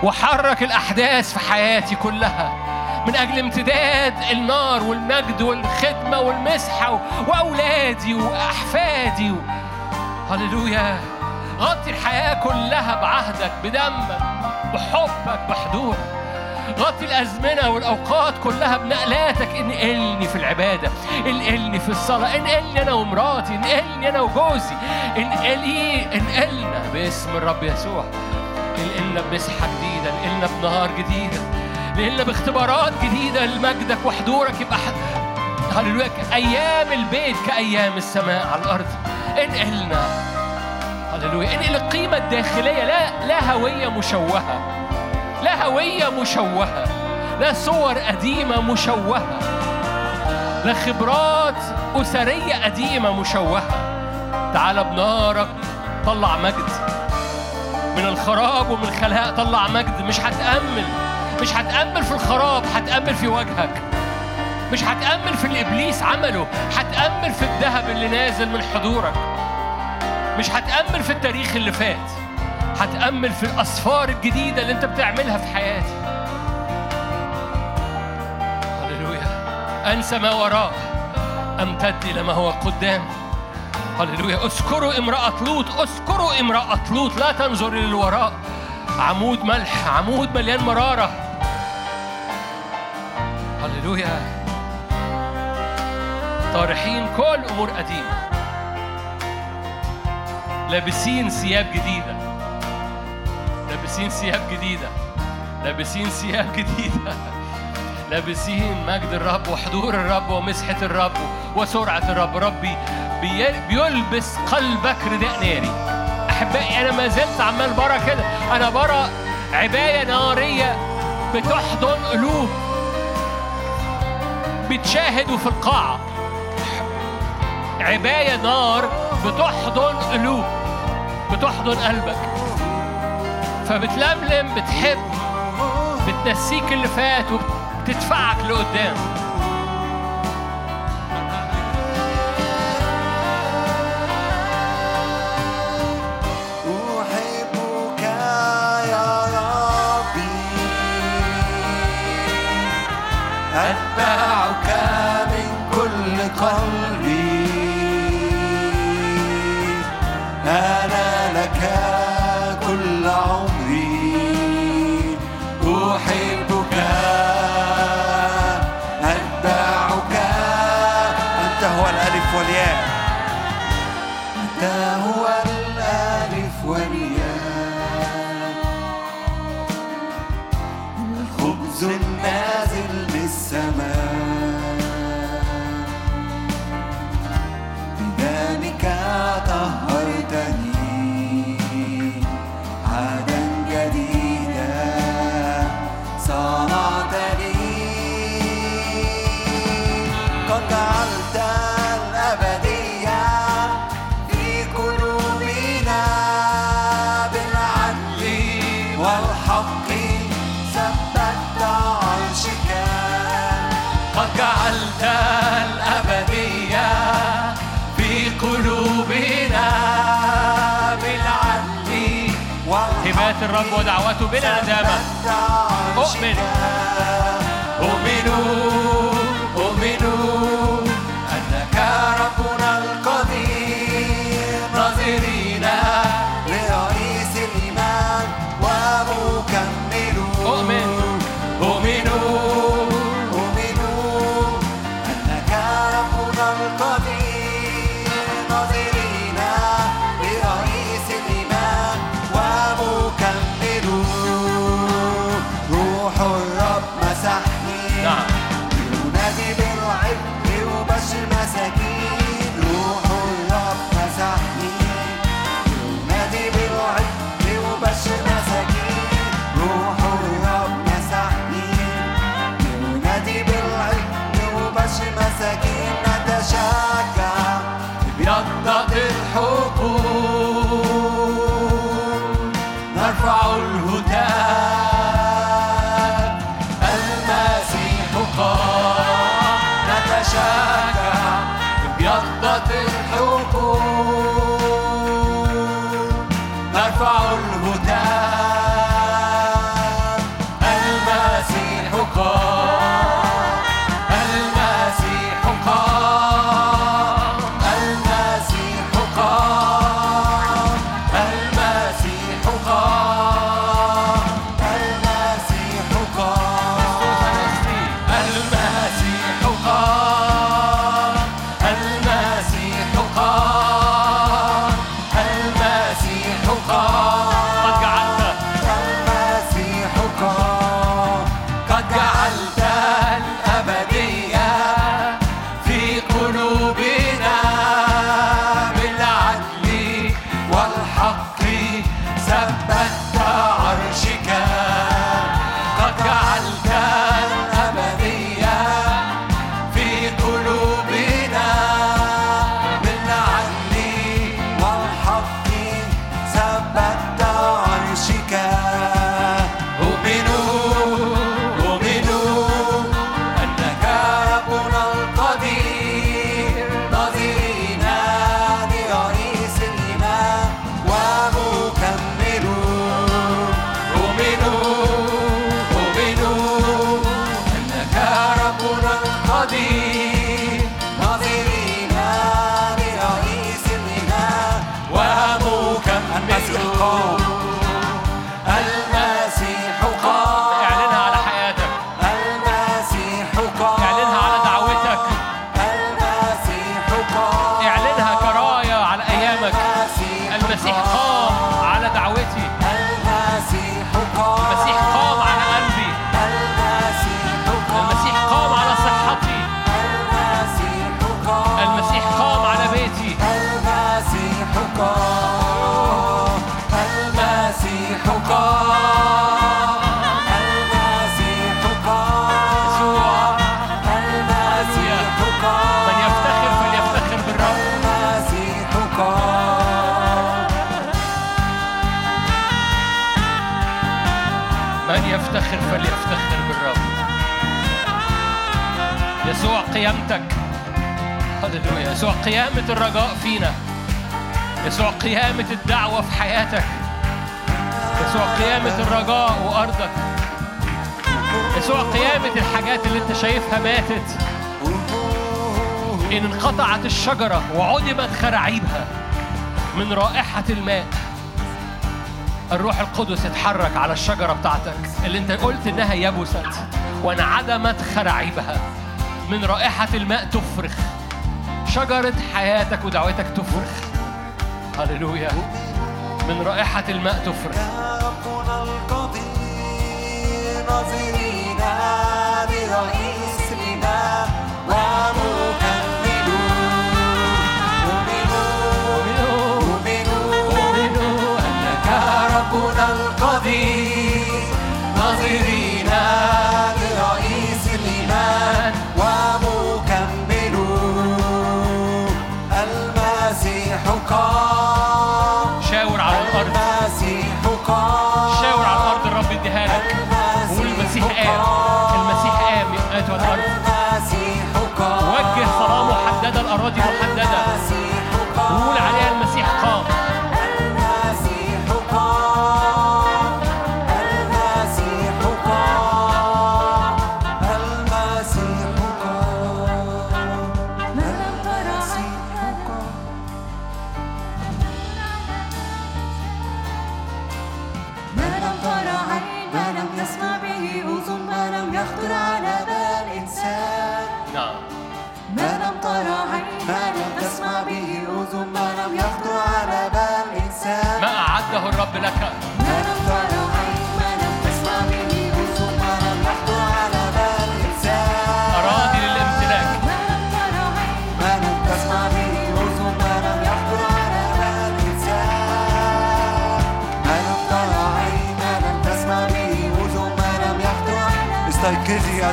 وحرك الأحداث في حياتي كلها. من أجل امتداد النار والمجد والخدمة والمسحة وأولادي وأحفادي و... هللويا. غطي الحياة كلها بعهدك بدمك بحبك بحضورك. غطي الأزمنة والأوقات كلها بنقلاتك. انقلني في العبادة انقلني في الصلاة انقلني أنا ومراتي انقلني أنا وجوزي. انقلي انقلنا باسم الرب يسوع. انقلنا بمسحة جديدة انقلنا بنهار جديدة. انقلنا باختبارات جديدة لمجدك وحضورك. يبقى هللويا أيام البيت كأيام السماء على الأرض. انقلنا. هللويا. انقل القيمة الداخلية. لا لا هوية مشوهة. لا هوية مشوهة لا صور قديمة مشوهة لا خبرات أسرية قديمة مشوهة. تعال بنارك طلع مجد. من الخراب ومن الخلاء طلع مجد. مش هتأمل مش هتأمل في الخراب هتأمل في وجهك. مش هتأمل في اللي إبليس عمله هتأمل في الذهب اللي نازل من حضورك. مش هتأمل في التاريخ اللي فات. هتأمل في الأسفار الجديدة اللي أنت بتعملها في حياتي. هللويا. أنسى ما وراء أمتد إلى ما هو قدام. هللويا. اذكروا امرأة لوط اذكروا امرأة لوط. لا تنظر للوراء عمود ملح عمود مليان مرارة. هللويا. طارحين كل أمور قديمة. لابسين ثياب جديدة. لابسين ثياب جديدة. لابسين ثياب جديدة. لابسين مجد الرب وحضور الرب ومسحة الرب وسرعة الرب. ربي بيلبس قلبك رداء ناري. أحبائي أنا ما زلت عمال برا كده. أنا برا عباية نارية بتحضن قلوب. بتشاهدوا في القاعة. عباية نار بتحضن قلوب. بتحضن قلبك. فبتلملم بتحب بتنسيك اللي فات وبتدفعك لقدام. أتبعك من كل قلبي. أنا لك on the air. الرب ودعوته بلا ندامة. أؤمن أؤمن قيامة الرجاء فينا. يسوع قيامة الدعوة في حياتك. يسوع قيامة الرجاء وأرضك. يسوع قيامة الحاجات اللي أنت شايفها ماتت. إن انقطعت الشجرة وعدمت خراعيبها من رائحة الماء الروح القدس اتحرك على الشجرة بتاعتك. اللي أنت قلت إنها يبست وانعدمت خراعيبها من رائحة الماء تفرخ. شجرة حياتك ودعوتك تفرخ هللويا. من رائحة الماء تفرخ ربنا القدير نظرينا برأيك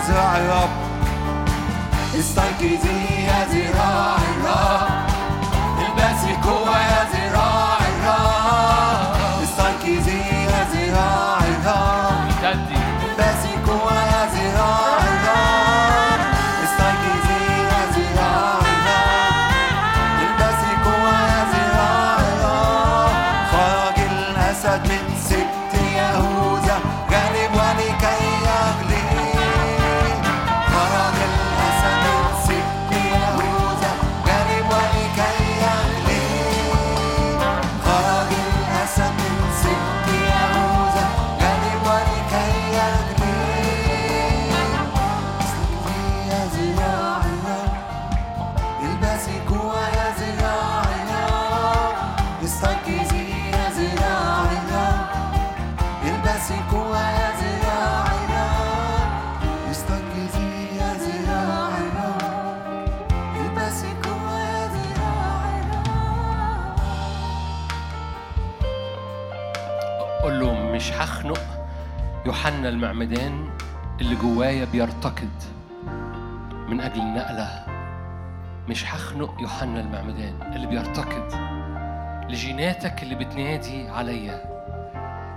zrak Ist ein Gesicht المعمدان اللي جوايا بيرتقد من أجل النقلة. مش هخنق يوحنا المعمدان اللي بيرتقد لجيناتك اللي بتنادي عليا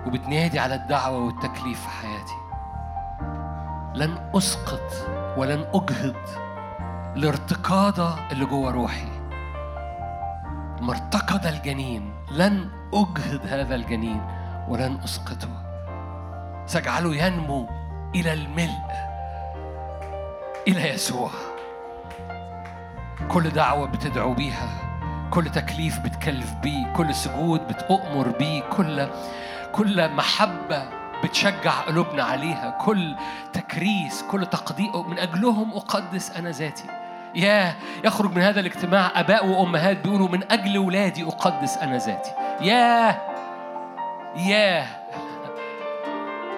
وبتنادي على الدعوة والتكليف في حياتي. لن أسقط ولن أجهض الارتقادة اللي جوه روحي. ما ارتقد الجنين لن أجهض هذا الجنين ولن أسقطه. سأجعله ينمو إلى الملء إلى يسوع. كل دعوة بتدعو بيها كل تكليف بتكلف بيه كل سجود بتؤمر بيه كل كل محبة بتشجع قلوبنا عليها كل تكريس كل تقدير من أجلهم أقدس أنا ذاتي. يا يخرج من هذا الاجتماع آباء وأمهات بيقولوا من أجل ولادي أقدس أنا ذاتي. يا يا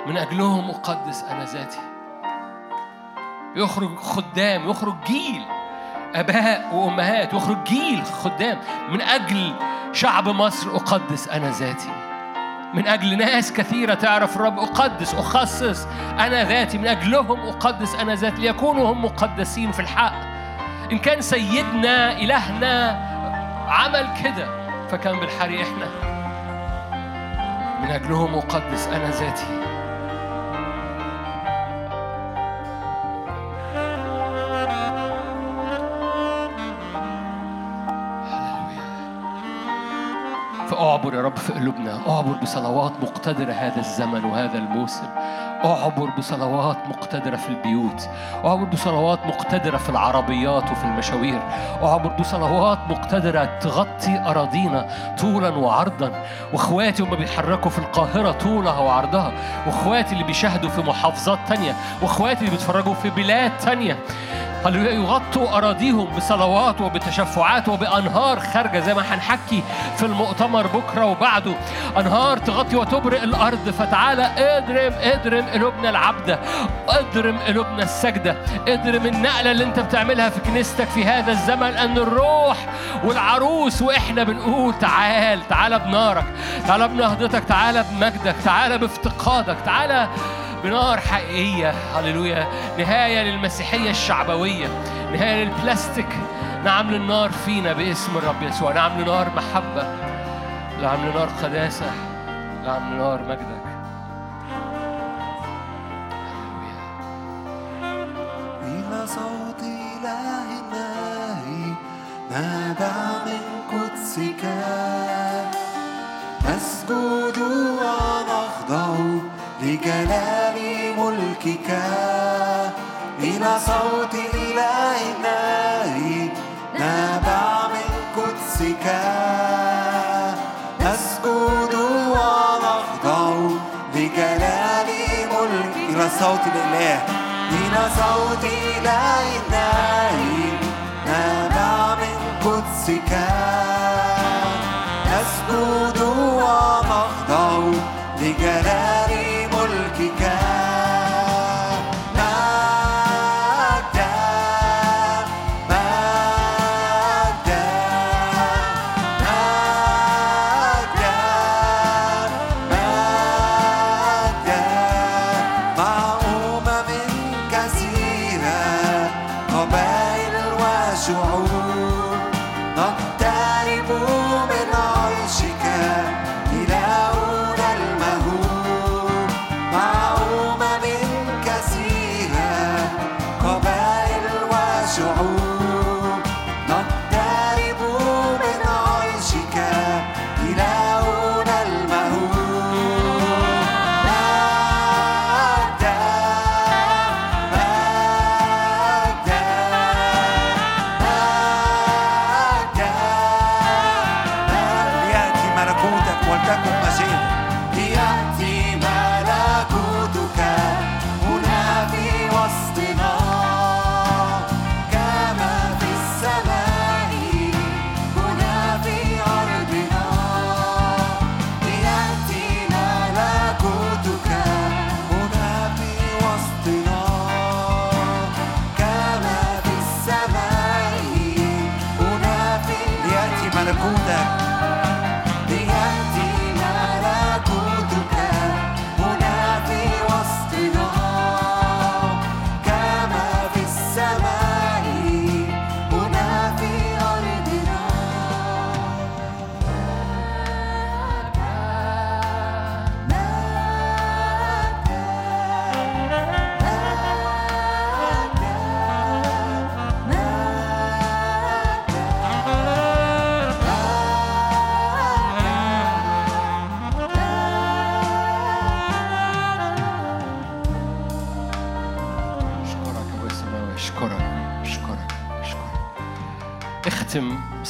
من أجلهم أقدس أنا ذاتي. يخرج خدام يخرج جيل آباء وأمهات يخرج جيل خدام. من أجل شعب مصر أقدس أنا ذاتي. من أجل ناس كثيرة تعرف الرب أقدس أخصص أنا ذاتي. من أجلهم أقدس أنا ذاتي ليكونوا هم مقدسين في الحق. إن كان سيدنا إلهنا عمل كده فكان بالحري إحنا. من أجلهم أقدس أنا ذاتي. فأعبر يا رب في قلوبنا أعبر بصلوات مقتدرة هذا الزمن وهذا الموسم. أعبر بصلوات مقتدرة في البيوت. أعبر بصلوات مقتدرة في العربيات وفي المشاوير. أعبر بصلوات مقتدرة تغطي أراضينا طولا وعرضا. وإخواتي هم بيتحركوا في القاهرة طولها وعرضها. وإخواتي اللي بيشاهدوا في محافظات تانية. وإخواتي اللي بيتفرجوا في بلاد تانية. هللويا يغطوا أراضيهم بصلوات وبتشفعات وبأنهار خارجة زي ما هنحكي في المؤتمر بكرة وبعده؟ أنهار تغطي وتبرق الأرض. فتعالى اضرم اضرم قلوبنا العبدة أضرم قلوبنا السجدة أضرم النقلة اللي أنت بتعملها في كنيستك في هذا الزمن أن الروح والعروس وإحنا بنقول تعال تعال بنارك تعال بنهضتك تعال بمجدك تعال بافتقادك تعال بنار حقيقية هللويا نهاية للمسيحية الشعبوية نهاية للبلاستيك نعم للنار فينا باسم الرب يسوع نعم لنار محبة نعم لنار قداسة نعم لنار مجدك. هللويا إلى صوت إله الله. نابع من قدسك. نسجد ونخضع لجلال ملكك. إلى صوت إله الله. نابع من قدسك. نسجد ونخضع لجلال ملك إلى صوت الإله إلى صوت إله الله نابع من قدسك نسجد ونخضع لجلال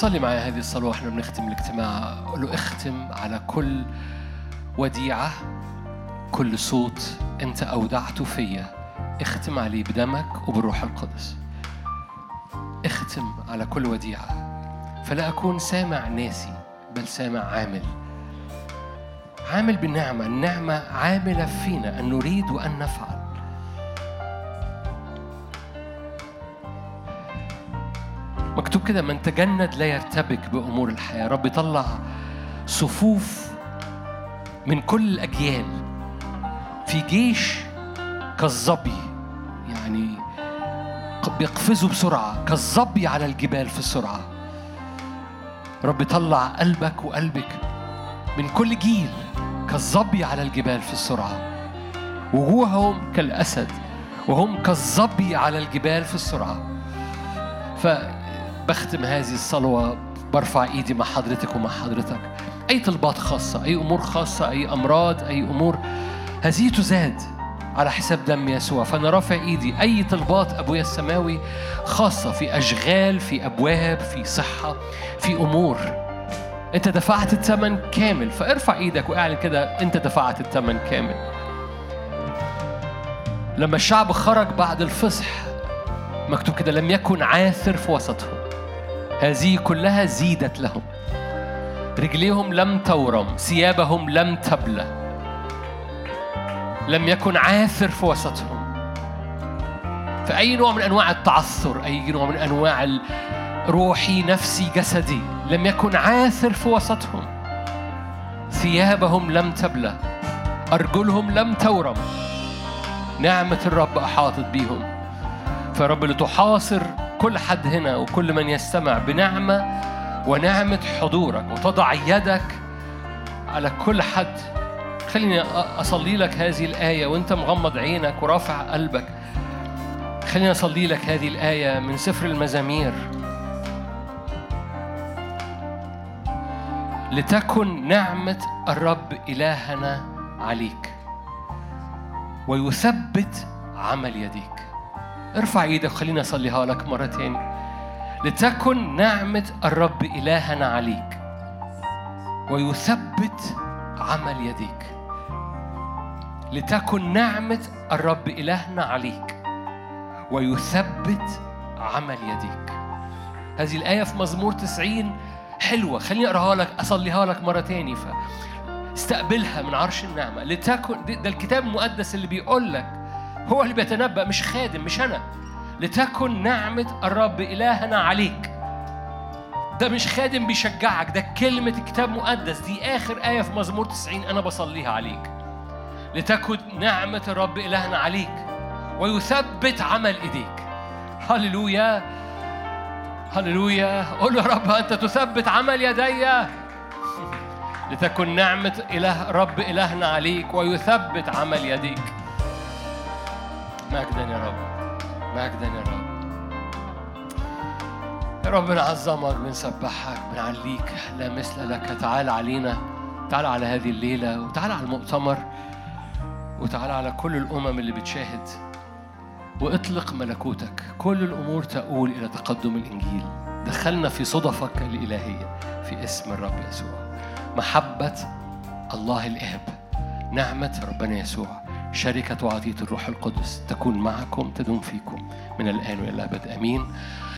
صلي معايا هذه الصلوة. وإحنا بنختم الاجتماع. قول له اختم على كل وديعة كل صوت انت أودعته فيا. اختم عليه بدمك وبالروح القدس. اختم على كل وديعة. فلا أكون سامع ناسي بل سامع عامل. عامل بالنعمة. النعمة عاملة فينا. أن نريد وان نفعل. مكتوب كده من تجند لا يرتبك بأمور الحياة. رب يطلع صفوف من كل الأجيال. في جيش كالظبي يعني بيقفزوا بسرعة. كالظبي على الجبال في السرعة. رب يطلع قلبك وقلبك من كل جيل. كالظبي على الجبال في السرعة. وجوههم كالأسد. وهم كالظبي على الجبال في السرعة. فبختم هذه الصلوة برفع إيدي مع حضرتك ومع حضرتك. أي طلبات خاصة أي أمور خاصة أي أمراض أي أمور هذه تزاد على حساب دم يسوع. فأنا رافع إيدي. أي طلبات أبويا السماوي خاصة في أشغال في أبواب في صحة في أمور. أنت دفعت الثمن كامل. فارفع إيدك وأعلن كده أنت دفعت الثمن كامل. لما الشعب خرج بعد الفصح مكتوب كده لم يكن عاثر في وسطهم. هذه كلها زيدت لهم. رجليهم لم تورم ثيابهم لم تبلى. لم يكن عاثر في وسطهم. فأي نوع من أنواع التعثر؟ أي نوع من أنواع روحي نفسي جسدي؟ لم يكن عاثر في وسطهم. ثيابهم لم تبلى. أرجلهم لم تورم. نعمة الرب أحاطت بيهم فرب لتحاصر كل حد هنا وكل من يستمع بنعمة ونعمة حضورك وتضع يدك على كل حد. خليني أصلي لك هذه الآية وأنت مغمض عينك ورافع قلبك. خليني أصلي لك هذه الآية من سفر المزامير. لتكن نعمة الرب إلهنا عليك ويثبت عمل يديك. ارفع إيدك خليني اصليها لك مرة تاني لتكن نعمة الرب إلهنا عليك ويثبت عمل يديك. لتكن نعمة الرب إلهنا عليك ويثبت عمل يديك. هذه الآية في مزمور تسعين حلوة. خليني أقرأها لك أصليها لك مرة تاني فاستقبلها من عرش النعمة. لتكن ده الكتاب المقدس اللي بيقول لك هو اللي بيتنبأ مش خادم مش أنا. لتكن نعمة الرب إلهنا عليك. ده مش خادم بيشجعك ده كلمة كتاب مقدس. دي آخر آية في مزمور 90 أنا بصليها عليك. لتكن نعمة الرب إلهنا عليك ويثبت عمل إيديك. هللويا هللويا. قول يا رب أنت تثبت عمل يدي. لتكن نعمة إله رب إلهنا عليك ويثبت عمل يديك. مجدا يا رب مجدا يا رب يا رب بنعظمك بنسبحك بنعليك لا مثل لك. تعال علينا تعال على هذه الليلة وتعال على المؤتمر وتعال على كل الأمم اللي بتشاهد. وإطلق ملكوتك. كل الأمور تؤول إلى تقدم الإنجيل. دخلنا في صدفك الإلهية في اسم الرب يسوع. محبة الله الآب نعمة ربنا يسوع. شركة وعطية الروح القدس تكون معكم تدوم فيكم. من الآن وإلى الأبد آمين.